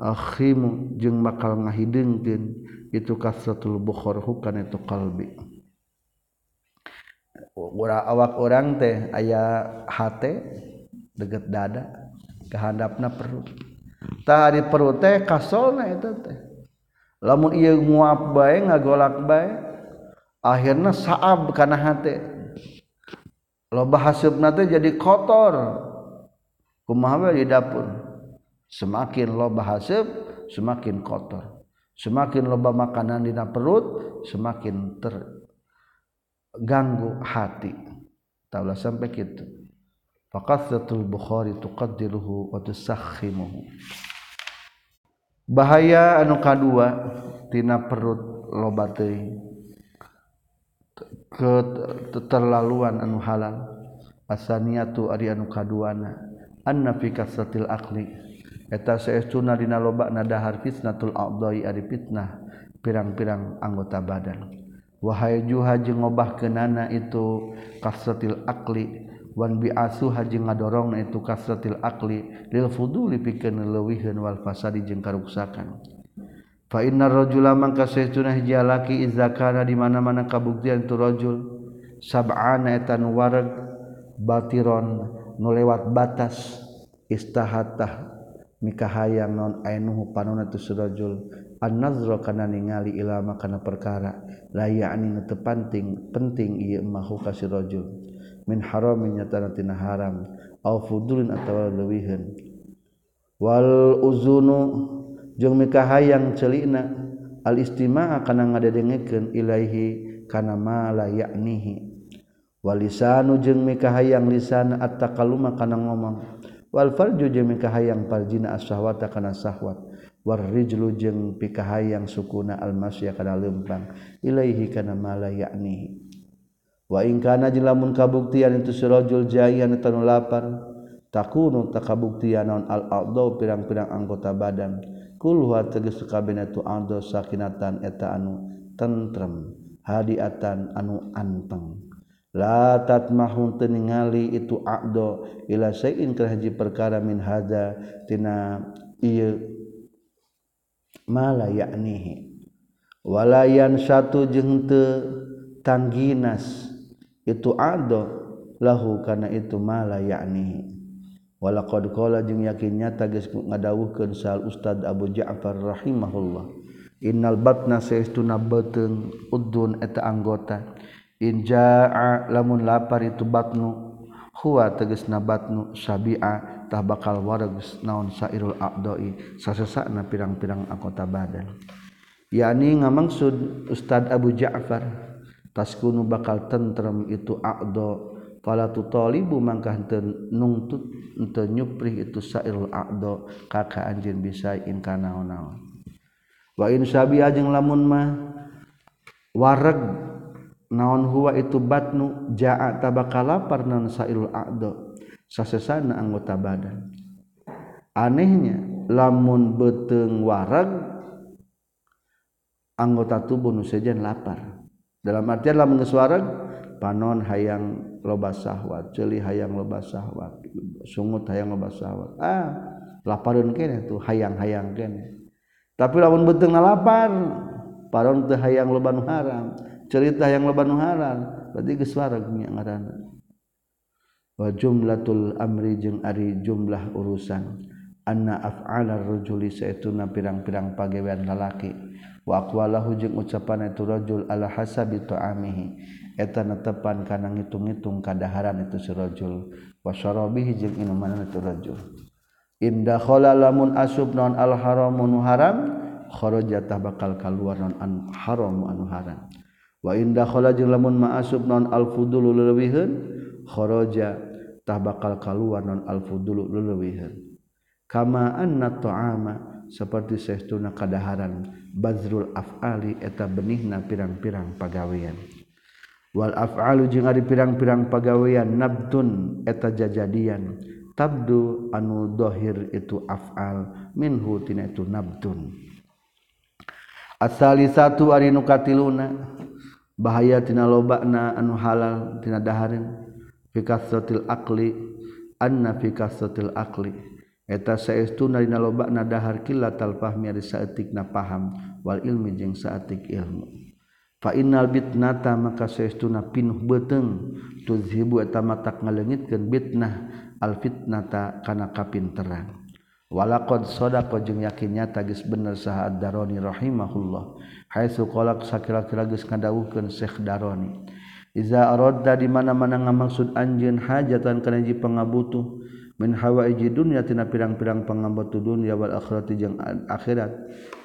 akhimu jeung bakal ngahideungkeun itu kasratul Bukhari kana itu qalbi. Ura awak orang teh aya hate deket dada. Hadapna perut. Tadi perut teh kasol itu teh. Lamun ia nguap baik ngagolak baik akhirnya saab karena hati loba hasil nanti jadi kotor. Kumaha di dapur? Semakin loba hasil semakin kotor. Semakin loba makanan di perut semakin terganggu hati. Tahulah sampai gitu Faqathratul Bukhari tuqaddiruhu wa tusakhimuhu. Bahaya anu kadua tina perut loba teuing. Keterlaluan anu halal asaniatu ari anu kaduana anna fi kasatil akli eta saestuna dina loba nadahar fitnatul adai ari fitnah pirang-pirang anggota badan wahai juha jeung ngobahkeunana itu kasatil akli wan biasu haji ngadorong na itu kasratil akli lil fuduli pikeun leuwiheun wal fasadi jeung karuksakan. Fa innar rajula man kasaytuna hiji laki izakana di mana-mana kabuktian tu rajul sab'ana etan warag batiron nu lewat batas istahatah mikahayang non ainuhu panuna tu surajul an-nazra kana ningali ilama kana perkara la ya'ni penting penting ieu mahu kasih rajul. min haramin nyatana haram au fudulin atawa leuwiheun wal uzunu jeung mika hayang celina al istimaa kana ngadedengekeun ilaihi kana ma la ya'nihi walisanu jeung mika hayang lisan at-takalluma kana ngomong. Wal farju jeung mika hayang farjina as-sahwata kana sahwat. War rijlu jeung pika hayang sukuna al-masya kana lempang. Ilaihi kana ma la ya'nihi waingkana jelamun kabuktian itu sirojul jayan tanu lapar takunu tak kabuktian non al aldo pirang-pirang anggota badan. Kulwa teges kabina tu aldo sakinatan eta anu tentrem hadiatan anu anteng. La tatmahun teningali itu abdo ila sayin kerhaji perkara min hada tina iya mala yaknihi. Walayan satu jeng te tangginas. itu ado lahu karena itu mala yakni walaqad qala jeung yakinnya tagis ngadawuhkeun sal Ustad Abu Ja'far rahimahullah. Innal batna saestuna beuteung udun eta anggota. In jaa lamun lapar itu batnu huwa tegasna batnu sabi'a tah bakal waragus naon sairul a'dai sasesana pirang-pirang anggota badan. Yakni ngamaksud Ustad Abu Ja'far taskunu bakal tentrem itu aqdo fala tutalibu mangkah nungtut teu nyupri itu sairul aqdo kaka anjeun bisa in kana naon wa in sabi ajeng lamun mah wareg naon huwa itu batnu jaa tabakal lapar naon sairul aqdo sasesana anggota badan. Anehnya lamun beteng wareg anggota tubuh nu sejen lapar dalam artian lamun geus panon hayang loba sahwat ceuli hayang loba sahwat sungut hayang loba sahwat. Ah lapareun kene tuh hayang-hayang kene. Tapi lamun beuteung lapar panon teu hayang loba nu haram cerita hayang loba nu haram berarti geus wareg nya ngaranna. Wa jumlatul amri jeung ari jumlah urusan. Anna af'alar rajuli saetuna pirang-pirang pagewean lalaki wawalahu jeung ucapan iturajul ala hasab ituamihi etan netepan kana ngitung-ngitung kadaharan itu sirajul wasyarabihi jeung minuman itu rajul. Inda khala lamun asub non al haramun haram kharaja tah bakal kaluar non an haram anu haram. Wa inda khala jeung lamun ma asub non al fudul leuwihun kharaja tah bakal kaluar non al fudul leuwihun kama anna ta'ama seperti seestuna kaadaran Bazrul afali eta benihna pirang-pirang pagaweyan Wal afalu jeung ari pirang-pirang pagaweyan nabtun eta jajadian. Tabdu anu dhohir itu afal minhu tina itu nabtun. Asali satu ari nu katiluna bahaya tina lobana anu halal tina daharin. Fi kasratil aqli anna fi kasratil aqli eta saestu narina loba na dahar kila talpah ari saeutikna paham wal ilmi jeng saatik ilmu. Fa innal bitnata maka saestu na pinuh beteng tuzhibu eta matak ngaleungitkeun bitnah al fitnata kana kapinteran. Walaqad sadaqa jeung yakin nyata geus bener sahad daroni rahimahullah. Haitsu qalaq sakira-kira geus ngadawuhkeun syekh daroni. Iza aradda di mana-mana ngamaksud anjeun hajatan kana hiji pangabutuh min hawa iji dunya tina pirang-pirang pangambatu dunya wal akhirati jeung akhirat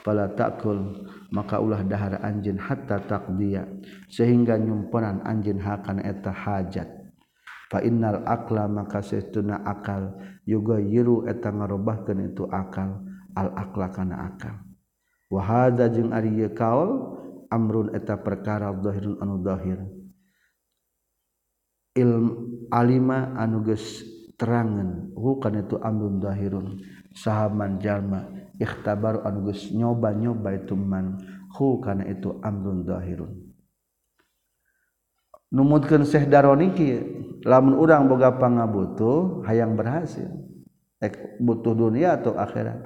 pala takul maka ulah dahar anjin hatta taqdiya sehingga nyumponan anjin hakan eta hajat. Fa innal akla maka setuna akal yoga yiru eta ngarobahkeun itu akal al akla kana akal. Wa hadza jeung ari kaul amrun eta perkara dhahirun anu dhahir. Ilm alima anu geus terangan hulkan itu amdun dahirun sahaman jalma ikhtabaru anugus nyoba-nyoba itu man. Hu karena itu amdun dahirun numutkan Syekh Daroni kieu lamun urang boga pangabutuh hayang berhasil. Ek butuh dunia atau akhirat.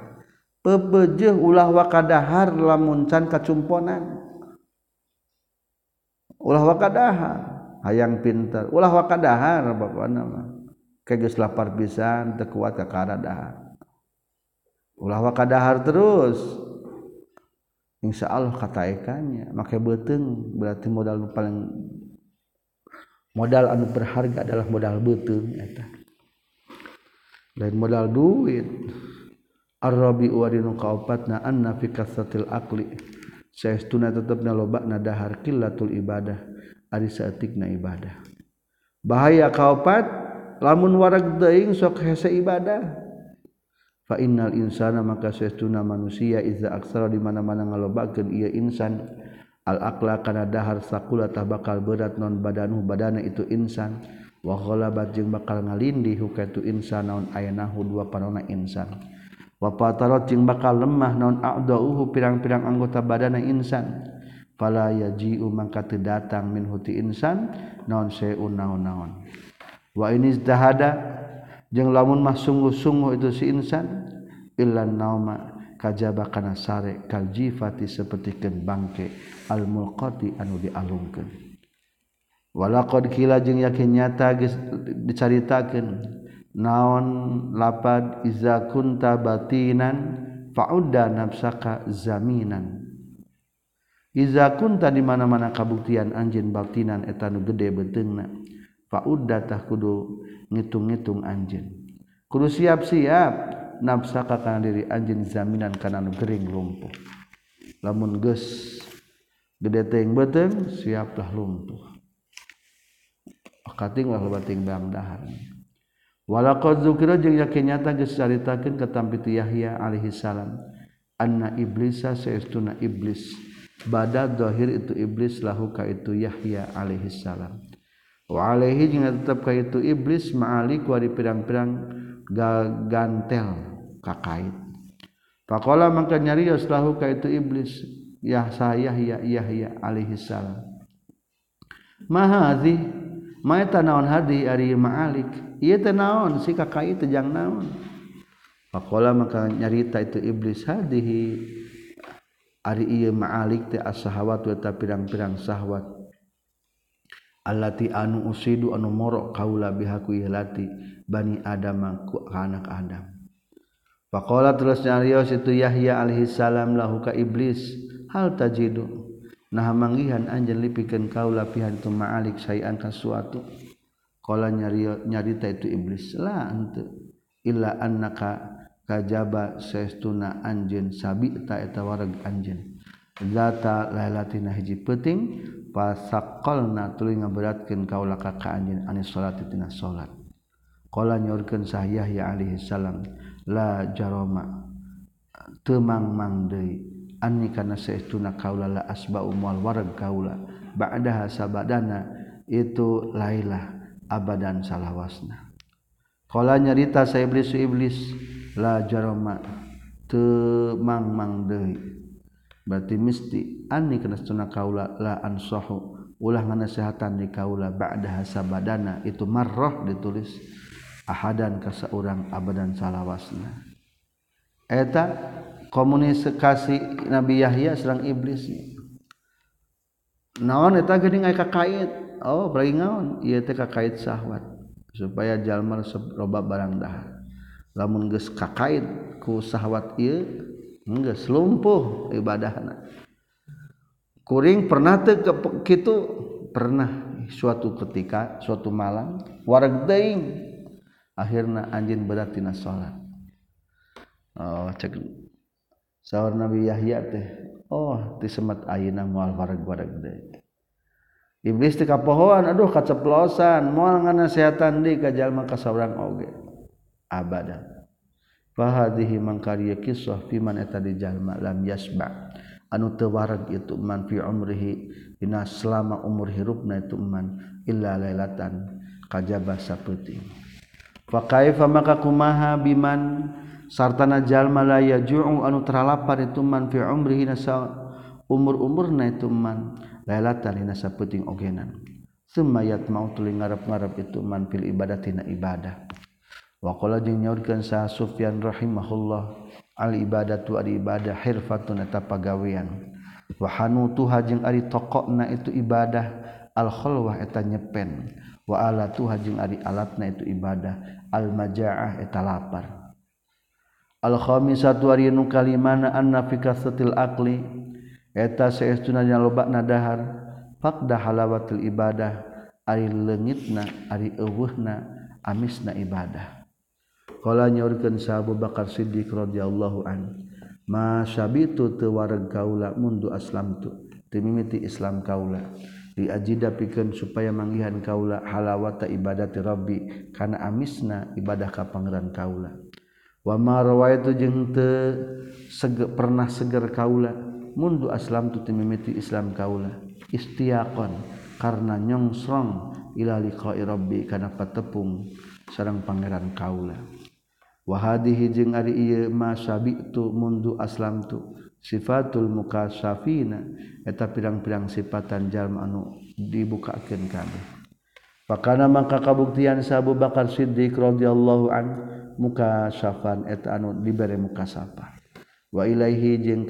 Pebejeh ulah wakadahar lamun can kacumponan. Ulah wakadahar. Hayang pintar. Ulah wakadahar bapak nama. Geus lapar pisan teu kuat ka karadahar ulah wakadahar terus. Insya Allah kata ekannya maka beteng berarti modal paling modal anu berharga adalah modal beteng eta. Lain modal duit. Arabi wadinu kaopatna anna fi kasatil akli saestuna tetepna lobakna dahar qillatul ibadah. Ari saeutikna ibadah. Bahaya kaopat lamun warag deing sok hese ibadah. Fa innal insana maka sesuna manusia iza aksara di mana-mana ngalobakeun ieu insan. Al aqla kana dahar sakula tah bakal berat non badanu badana itu insan. Wa ghalabat jeung bakal ngalindi hukatu insan naon ayanahu dua panona insan. Wa patarot jeung bakal lemah naon a'dahu pirang-pirang anggota badana insan. Fala yaji'u mangka teu datang min huti insan naon seun naon-naon. wa ini dahada jeung lamun mah sungguh-sungguh itu si insan illan nauma kajaba kana sare kaljifati sapertikeun bangke al mulqati anu dialungkeun. Walaqad kila jeung yakin nyata geus dicaritakeun naon lapad iza kunta batinan fa'udda nafsaka zaminan. Iza kunta di mana-mana kabuktian anjin batinan etanu gede betengna fauda tah kudu ngitung-ngitung anjin kudu siap-siap nafsaka kana diri anjin zaminan kana nu gering lumpuh. Lamun geus gede teuing beteng siaplah lumpuh. Kating lah bating bang dahar walaqad dzukira jeung yakin nyata ka tampitu Yahya alaihi salam anna iblisa saestuna iblis bada zahir itu iblis lahu ka itu Yahya alaihi salam Waaihi tetap kayak itu iblis maalik wari pirang-pirang gagantel kakait. Pakola maka nyarios lahu kayak itu iblis Yahsa Yahya Yahya alaihi salam. Mahadhi Mae tanaon hadi ari maalik. Ieu teh naon si kakait teh jang naon. Pakola maka nyarita itu iblis hadihi ari ieu maalik teh as-sahawat wa pirang-pirang sahwat allati anu usidu anu morok kaula bihakuilati Bani adam ku anak Adam. Faqala terus nyarios itu Yahya alaihi salam lahu ka iblis hal tajidu? Nah manggihan anjeun lipikeun kaula pihan tu ma'alik sayan ka suatu. Qala nyari nyarita itu iblis la henteu illa annaka kajaba saestuna anjeun sabita eta wareg anjeun. zata lailatina hiji penting pasaqalna tuluy ngaberatkeun kaula ka ka anjeun anis salati tina salat. Qala nyorkeun sah Yahya alaihi salam la jaroma temang mang deui anni kana saestuna kaula la asba'u mal warag kaula ba'daha sabadana itu lailah abadan salawasna. Qala nyarita sa iblis iblis la jaroma temang mang deui berarti mesti ani kena sunna kaula la ansahu. Ulah nganasehatan di kaula ba'da sabadana itu marrah ditulis ahadan ka saurang abadan salawasna. Eta komunikasi Nabi Yahya serang iblis naon eta geuning aya kakait? Oh bari ngaon? Ieu teh kakait syahwat supaya jalma roba barang dahar. Lamun geus kakait ku syahwat ieu geus lumpuh ibadahna kuring pernah teu kitu pernah. Suatu ketika suatu malam wareg teuing akhirnya anjing beratina salat oh cek. Sahur Nabi Yahya teh oh disemat ayeuna moal wareg-wareg deui iblis teh kapohoan aduh kaceplosan. Moal nganasehatan deui ka jalma ka saurang oge. Abadan fahadhihi mangka ieu kisah fiman eta di jalma lam yasba. Anu teu wareg itu man fi umrihi dina selama umur hirupna itu man illa lailatan kajaba sapeuting. Fa kaifa maka kumaha biman sartana jalma la yaju'u anu terlapar itu man fi umrihi nasa umur-umurna itu man lailatan dina sapeuting ogenan. Semayat mau tuli ngarep-ngarep itu man fil ibadah tina ibadah. Wakola jeung nyaurkeun sa Sufyan rahimahullah al ibadatu ari ibadah hirfatun eta pagawean. Wa hanutuha jeung ari toqona itu ibadah al khalwah eta nyepen. Wa alatuha jeung ari alatna itu ibadah al majaah eta lapar. Al khamisatu ari nu kalimana anna fi kasatil aqli eta saestuna nya lobana dahar faqda halawatil ibadah ari leungitna ari eueuhna amisna ibadah. Qala nyaurkeun sa Abu Bakar Siddiq radhiyallahu an ma sabitu teu kaula mundu aslamtu. Teu mimiti Islam kaula. Diajida pikeun supaya manggihan kaula halawata ibadati rabbi kana amisna ibadah ka pangeran kaula. Wa ma rawaitu jeung teu sege, pernah seger kaula mundu aslam tu timimiti islam kaula. Istiaqan karena nyongsrong ila liqa'i rabbi kana patepung sareng pangeran kaula wa hadhihi jeung ari ieu ma sabitu mundu aslam tu sifatul mukasafina eta pirang-pirang sifatan jalma anu dibukakeun kabeh Pakana maka kabuktian Abu Bakar Siddiq radhiyallahu an mukasafan eta anu dibere mukasafah wa ilaihi jeung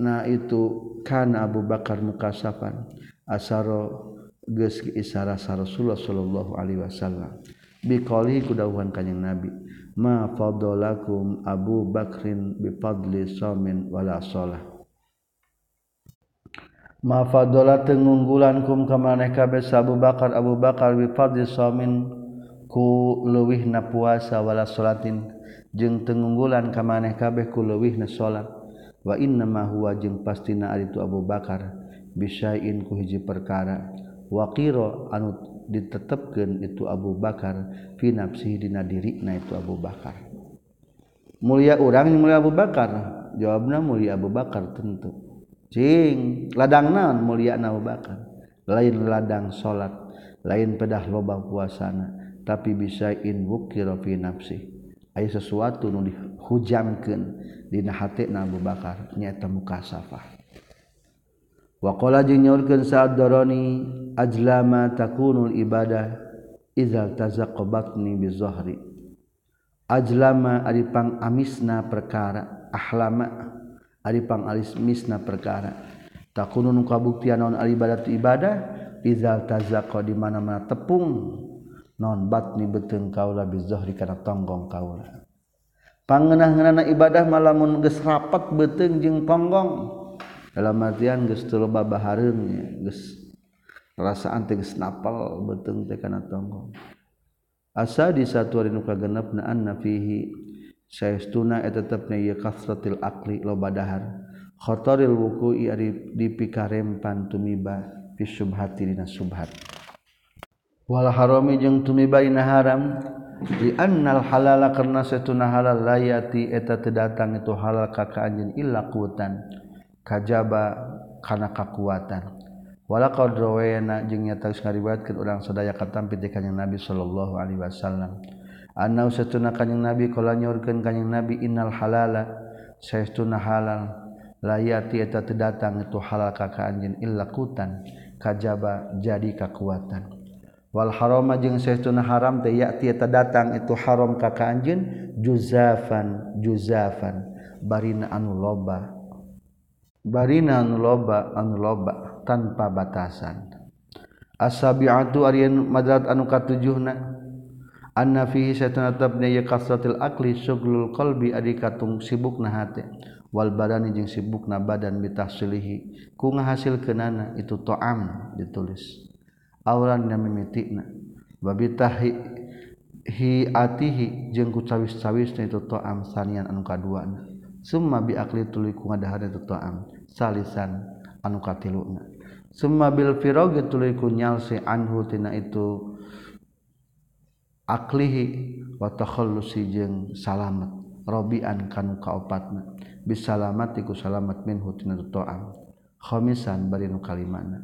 na itu kana Abu Bakar mukasafan asaro geus isara sa Rasulullah sallallahu alaihi wasallam biqali ku kanjing Nabi. Ma fadalakum Abu Bakrin bi fadli shamin wala shalah ma fadala tengunggulankum ka maneh kabeh Abu Bakar Abu Bakar bi fadli shamin ku leuwih na puasa wala salatin. Jeung tengunggulan ka maneh kabeh ku leuwih na salat wa inna ma huwa jeung pastina ari tu Abu Bakar bisain ku hiji perkara. Waqira anu ditetapkan itu Abu Bakar finafsi dina diri na itu Abu Bakar. Mulia orang yang mulia Abu Bakar jawabnya mulia Abu Bakar tentu. Cing ladang naon mulia Abu Bakar. Lain ladang salat lain pedah loba puasana tapi bisa in wukira fi nafsi aya sesuatu nu dihujamkeun dina hati Abu Bakar nyaeta mukasafah wakola jeng nyaurkeun saat doroni ajlama takunul ibadah idzal tazaqabatni bizahri ajlama ari pang amisna perkara ahlama ari pang alis misna perkara. Takunun kabuktian non al ibadat ibadah idzal tazaqa di mana-mana tepung non batni beteng kaula bizahri kana tonggong kaula. Pangenah-ngeunana ibadah malamun geus rapat beteng jeung tonggong. Dalam artian geus teu loba bahareungnya geus rasaan teh geus napal beuteung teh kana tonggong. Asa di satu hari nu kagenepna anna fihi saestuna eta tetepna ieu kasratil akli loba dahar. Khataril wuku'i ari dipikarempan tumiba fi subhati dina subhat wal harami jeung tumiba ina haram di annal halala karna satuna halal layati eta teu datang itu halal ka anjeun illa qutan kajaba kana kakuatan. Wala qadrawayna jeung nyata geus ngariwayatkeun urang sadaya katampi ti kanjing Nabi sallallahu alaihi wasallam. Anna usatuna kanjing Nabi kala nyorkeun kanjing Nabi innal halala saestuna halal layati eta teu datang itu halal ka ka anjeun illa kutan kajaba jadi kakuatan. Wal harama jeung saestuna haram teh yati eta datang itu haram ka ka anjeun juzafan juzafan barina anu loba. barina anu loba anu loba tanpa batasan. Asabiatu aryan madrat anu katujuhna. Anna fihi satuna tabna ya kasratil akli syughlul qalbi adi katung sibukna hate wal badani jeung sibukna badan bitahsilihi. Ku ngahasilkeunana itu ta'am ditulis. Auran nya mimitina babitahi hi atihi jeung ku cawis-cawisna itu ta'am sanian anu kaduana. Summa biakli tuluy ku ngadahan itu ta'am salisan anu katiluna. Summa bil firogi tuluy ku nyalsi anhu tina itu aklihi wa takhallusi jeung salamat robian kanu kaopatna. Bisalamat iku salamat minhu tina itu ta'am khamisan bari nu kalimana.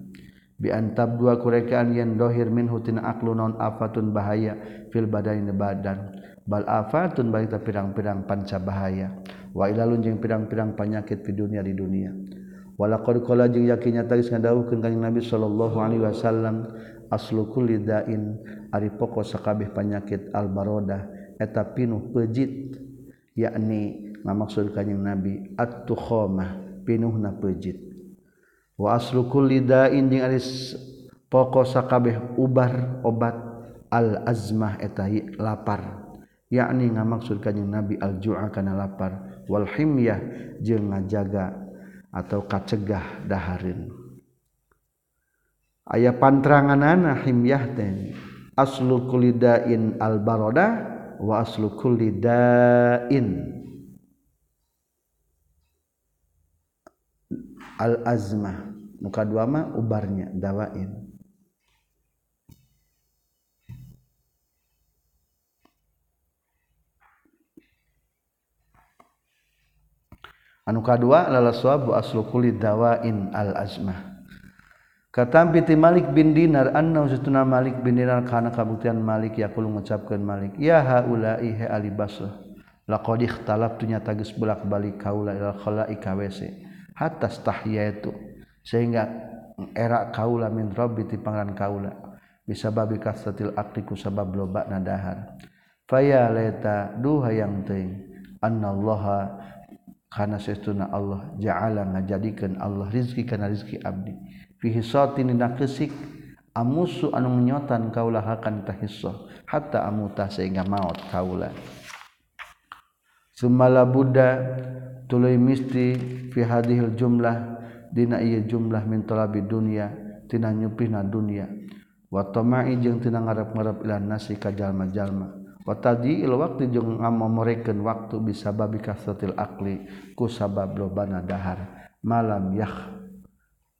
Bi antab dua kurekaan yen dohir minhu tina aklu non afatun bahaya fil badani badan bal afatun bari pirang-pirang panca bahaya. wailalun jeung pirang-pirang panyakit di dunia di dunia. Walaqad qala jeung yakinnya tagis ngadawuhkeun kanjing Nabi sallallahu alaihi wasallam aslu kulli dain ari pokok sakabeh panyakit al barodah eta pinuh pejit yakni ngamaksud kanjing Nabi at tukhamah pinuhna pejit. Wa aslu kulli dain jeung ari pokok sakabeh ubar obat al azmah eta lapar. Yakni ngamaksud kanjing Nabi al ju'a kana lapar. walhimyah jeung ngajaga atau kacegah daharin aya pantranganana himyah teh aslu kulidain albaroda wa aslu kulidain al azmah muka dua mah ubarnya dawain. Ka2 lalahwabu aslukuli dawain al-azmah katampiti Malik bin Dinar annau setuna Malik bin Dinar kana kabuktian Malik yaqulu ngucapkeun Malik ya haula ihe ali basrah laqad ikhtalaftunya tagis bolak-balik kaula ila khalaika wc hatta stahiyatu sehingga era kaula min rabbi ti pangaran kaula bisa babi kasratil aqli ku sabab loba nadahar faya leta duha yang teuing annallaha karena sesuatu Allah. Ja'ala ngajadikan Allah rizki karena rizki abdi. Fihi sotin kesik amusu anu menyotan kaulah akan tahissoh hatta amuta sehingga maut kaulah. Sumala Buddha tuluy misti fi hadhil jumlah dina ieu jumlah min talabi dunya tina nyupihna dunya wa tama'i jeung tina ngarep-ngarep ilan nasi ka jalma-jalma watadi il waktu jeung ngamomorekeun waktu bisa babi kasratil akli ku sabab lobana dahar. Malam yah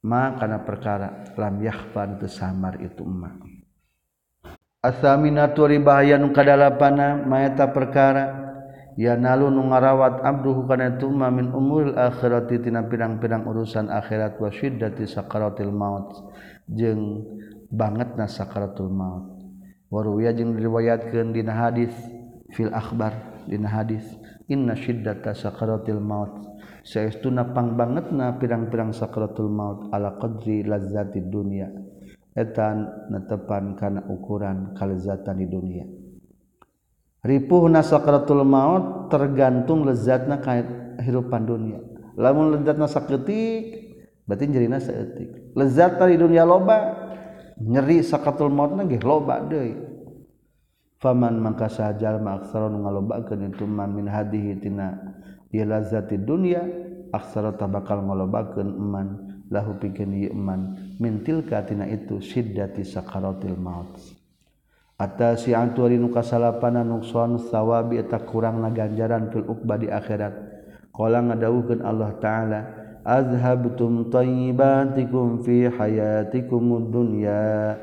ma kana perkara lam yahfan tesamar itu ma. Asaminatu ribahaya nu kadalapana maeta perkara ya nalu nu ngarawat abduhu kana itu ma min umuril akhirati tina pirang-pirang urusan akhirat wa syiddati sakaratil maut. Jeung bangetna sakaratul maut. waruya jeung diriwayatkeun dina hadis fil akhbar dina hadis inna syiddata sakaratil maut. Saestuna pang bangetna pirang-pirang sakaratul maut ala qadri lazzati dunya. Etan netepan kana ukuran kalezatan di dunia ripuh sakaratul maut tergantung lezatna ka hirupan dunia lamun lezatna saketik berarti jerina saeutik lezat di dunia loba nyeri sakatul maut nggih loba deui. Faman mangka sajal ma aksara nu ngalobakeun itu man min hadihi tina di lazati dunya aksara tabakal ngalobakeun iman lahu pikeun ieu iman min tilka tina itu siddati sakaratil maut. Atas si antuari nu kasalapanan nuksuan sawabi eta kurang na ganjaran fil ukba di akhirat. Qala ngadawuhkeun Allah taala azhabtum tayyibatikum fi hayatikum dunya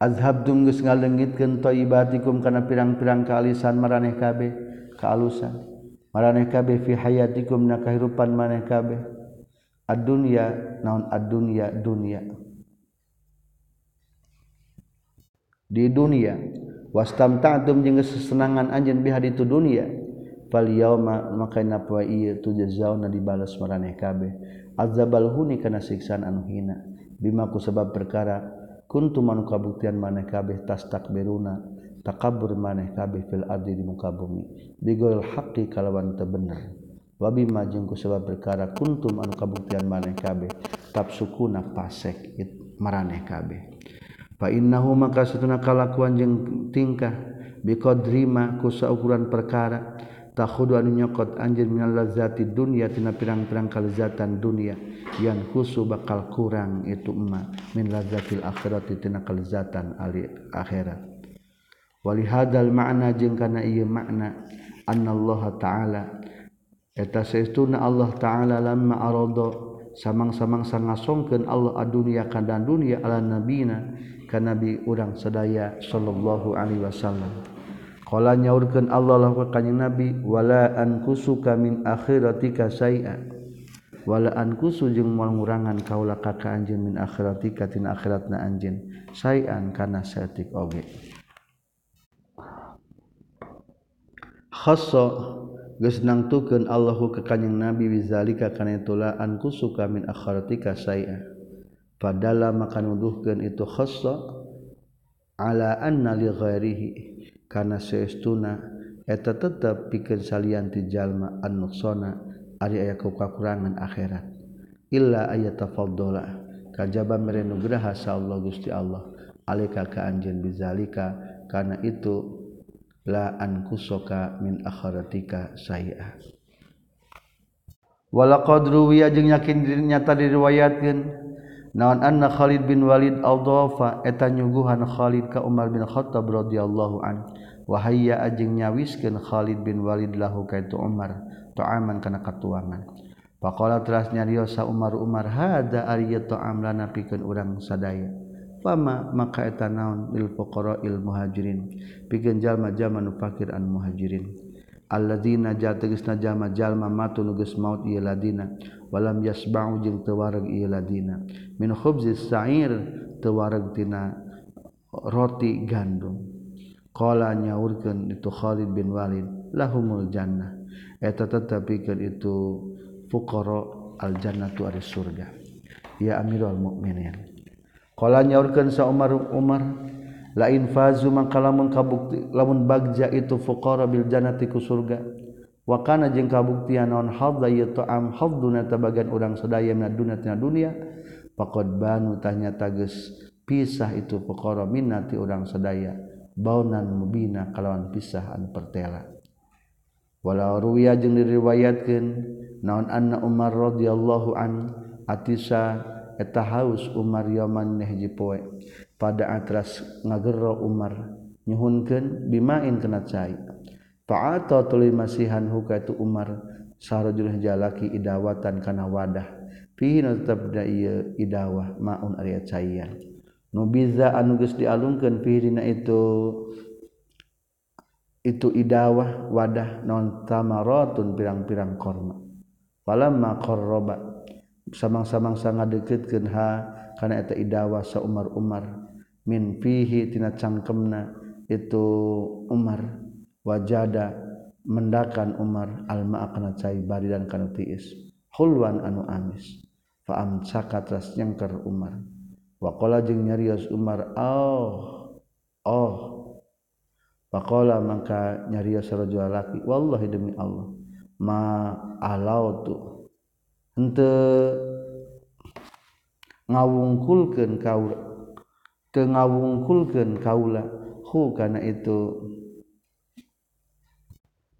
azhabtum geus ngaleungitkeun tayyibatikum kana pirang-pirang kaalisan maraneh kabeh kaalusan maraneh kabeh fi hayatikum na kahirupan maneh kabeh. Ad-dunya naon ad-dunya dunya, di dunia wastam ta'tum jeung sesenangan anjeun biha di dunia Falyauma maka na poe ieu tujzauna dibalas maraneh kabeh. Azabal huni kana siksaan anu hina. Bima ku sebab perkara kuntum anu kabuktian maneh kabeh tas takbiruna takabur maneh kabeh fil ardi di muka bumi. Bigol haqqi kalawan teu bener wabi majeng ku sebab perkara kuntum anu kabuktian maneh kabeh sukuna pasek it maraneh kabeh. Fa innahu maka satuna kalakuan jeung tingkah biqadrima ku saukuran perkara takhudu anu nyokot anjeun minal lazati dunya tina pirang-pirang kalezatan dunia. Yang khusu bakal kurang itu emma min lazatil akhirati tina kalezatan ali akhirat. Wali hadal makna jeung kana ieu makna annallaha ta'ala. Eta saestuna Allah ta'ala lamma arada samang-samang sangasongkeun Allah adunya kana dunia ala nabina nabi urang seaya Shallallahu Alaihi Wasallam Kala nyaurkan Allah lahu kanyang Nabi Wala aku suka min akhiratika say'a Wala ankusu jeng mual ngurangan kaula kaka anjin min akhiratika tin akhiratna anjin Say'an kana syatik oge. Khasso Gus tuken Allahu ke Nabi Wizalika kana itulah suka min akhiratika say'a Padahal makan nuduhkan itu khasso Ala anna li ghairihi karena seestuna eta tetap pikir salian tijallma annuksona ari aya kauka kekurangan akhirat. Illa ayat tafaldola kajaba merenugraha sa Allah Gusti Allah. Alika ka anjen bizalika karena itu la an kusoka min akhiratika saya wala qadru wa yakin tadi riwayatkan naon anna Khalid bin Walid al-Dhafa eta nyuguhan Khalid ka Umar bin Khattab radhiyallahu an. Wa hayya ajeng nyawiskeun Khalid bin Walid lahu ka itu Umar ta'aman kana katuangan. Faqala teras nyariosa Umar Umar hada ari ta'am lana pikeun urang sadaya? Fama maka eta naon lil fuqara'il muhajirin? Pikeun jalma jalma nu fakir an muhajirin. Alladzina jategisna jalma jalma matu nugas maut ieu ladina. walam yasba'u jeung teu wareg ieu ladina. Min khubzis sa'ir teu wareg tina roti gandum. Qala nyaurkeun itu Khalid bin Walid lahumul jannah. Eta tetepikeun itu fuqara al jannatu ari surga. Ya amirul mukminin qala nyaurkeun sa Umar Umar lain fazu mangka lamun kabukti lamun bagja itu fuqara bil jannati ku surga. wakana jeung kabuktian non hadza yaitu am hadduna tabagan urang sadaya mina dunya tina dunya faqad banu tanya tages pisah itu perkara minati urang sadaya baunan mubina kalawan pisah anu pertela. Walau ruwiya jeung diriwayatkeun naon anna Umar radhiyallahu an atisa eta haus Umar yaman nehji poe pada atras ngagero Umar nyuhunkeun bimain kena cai. Fa'ata tuluy masihan huka itu Umar sarajul jalaki idawatan kana wadah. Fihi tetep da ieu idawah maun ari caian. Nu biza anu geus dialungkeun fihi dina itu itu idawah wadah non tamaratun pirang-pirang korma. Falamma qarraba samang-samangsa ngadeketkeun ha kana eta idawah sa Umar Umar min fihi tina cangkemna itu Umar wajada mendakan Umar alma kana cai bari dan kana tiis. Hulwan anu amis. Fa amsaka tras nyengker Umar. Wa qala jeung nyarios Umar oh oh. Pakola maka nyari sarajul laki. Wallahi demi Allah. Ma alautu. Henteu ngawungkulkeun kaula. Teu ngawungkulkeun kaula. Hu kana itu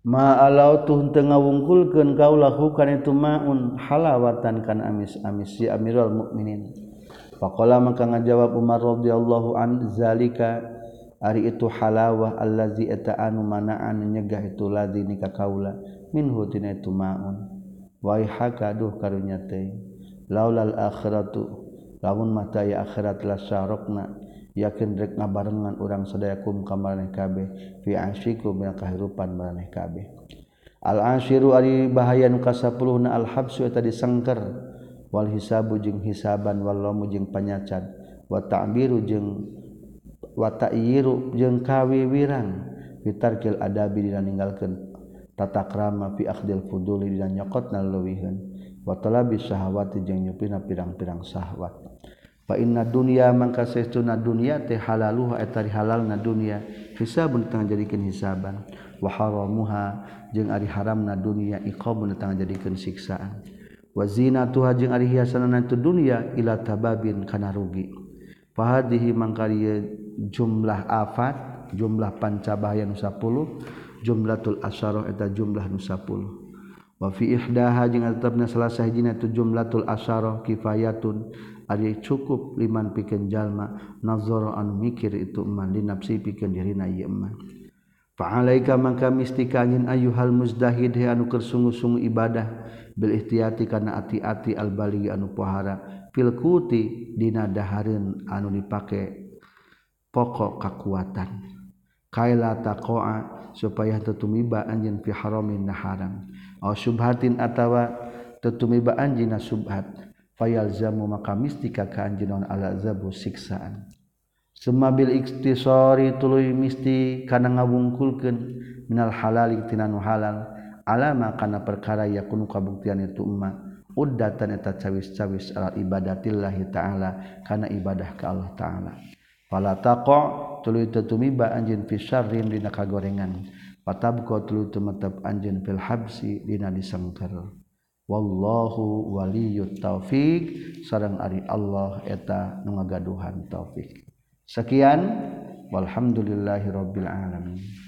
ma'alau tuh teu ngawungkulkeun kaulah hukan itu maun halawatan kan amis-amis si Amirul Mukminin. Faqala maka ngajawab Umar radhiyallahu an zalika ari itu halawah allazi eta anu mana'an nyegah itu ladzi nikah kaula minhu tina itu maun. Wa haka duh karunya teh. Laulal akhiratu lamun mata ya akhirat la syarokna yakin rek ngabarengan urang sedayakum ka maraneh kabeh fi asyiku bina kahirupan maraneh kabeh. Al asyiru ari bahaya nu kasapuluhna al habsu eta disengker wal hisabu jeung hisaban wal lamu jeung panyacan wa ta'biru jeung wa ta'yiru jeung kawiwiran fitarkil adabi dina ninggalkeun tata krama fi akhdil fuduli dina nyokotna leuwiheun wa talabi syahawati jeung nyupina pirang-pirang syahwat. inna dunia mangka seuna dunia teh halaluha eta halal na dunia hisabun tang jadikeun hisaban. Wa haramuha jeung ari haramna dunia iqabun tang jadikeun siksaan. Wa zinatuha jeung ari hiasanana tu dunia ila tababin kana rugi. Fahadihi mangka jumlah afat jumlah pancabahaya nu 10 jumlatul asyarah eta jumlah nu 10 wa fi ihdaha jeung tetepna salah sahijina tu jumlatul asyarah kifayatun Ari cukup liman pikeun jalma nazara anu mikir itu man dinafsi pikeun dirina ieu man. Fa'alaika maka mistika anjeun ayyuhal muzdahid he anu keur sungguh-sungguh ibadah bil ihtiyati kana ati-ati al balighi anu pohara fil kuti dina dahareun anu dipake pokok kakuatan. Kaila taqa'a supaya tetumiba anjeun fi haramin naharam. Aw subhatin atawa tetumiba anjeunna subhat. Fayalzamu maka mistika ka anjeun ala zabu siksaan. Semabil iktisari tuluy misti kana ngawungkulkeun minal halal tina nu halal alama kana perkara yakunu kabuktian itu ummah uddatan eta cawis-cawis ala ibadatillahi ta'ala kana ibadah ka Allah ta'ala. Pala tako tulu tumiba anjeun fi syarrin dina kagorengan. Patabqa tulu tumetep anjeun fil habsi dina disengker wallahu waliyut taufik sareng ari Allah eta nu ngagaduhan taufik sekian walhamdulillahirabbil alamin.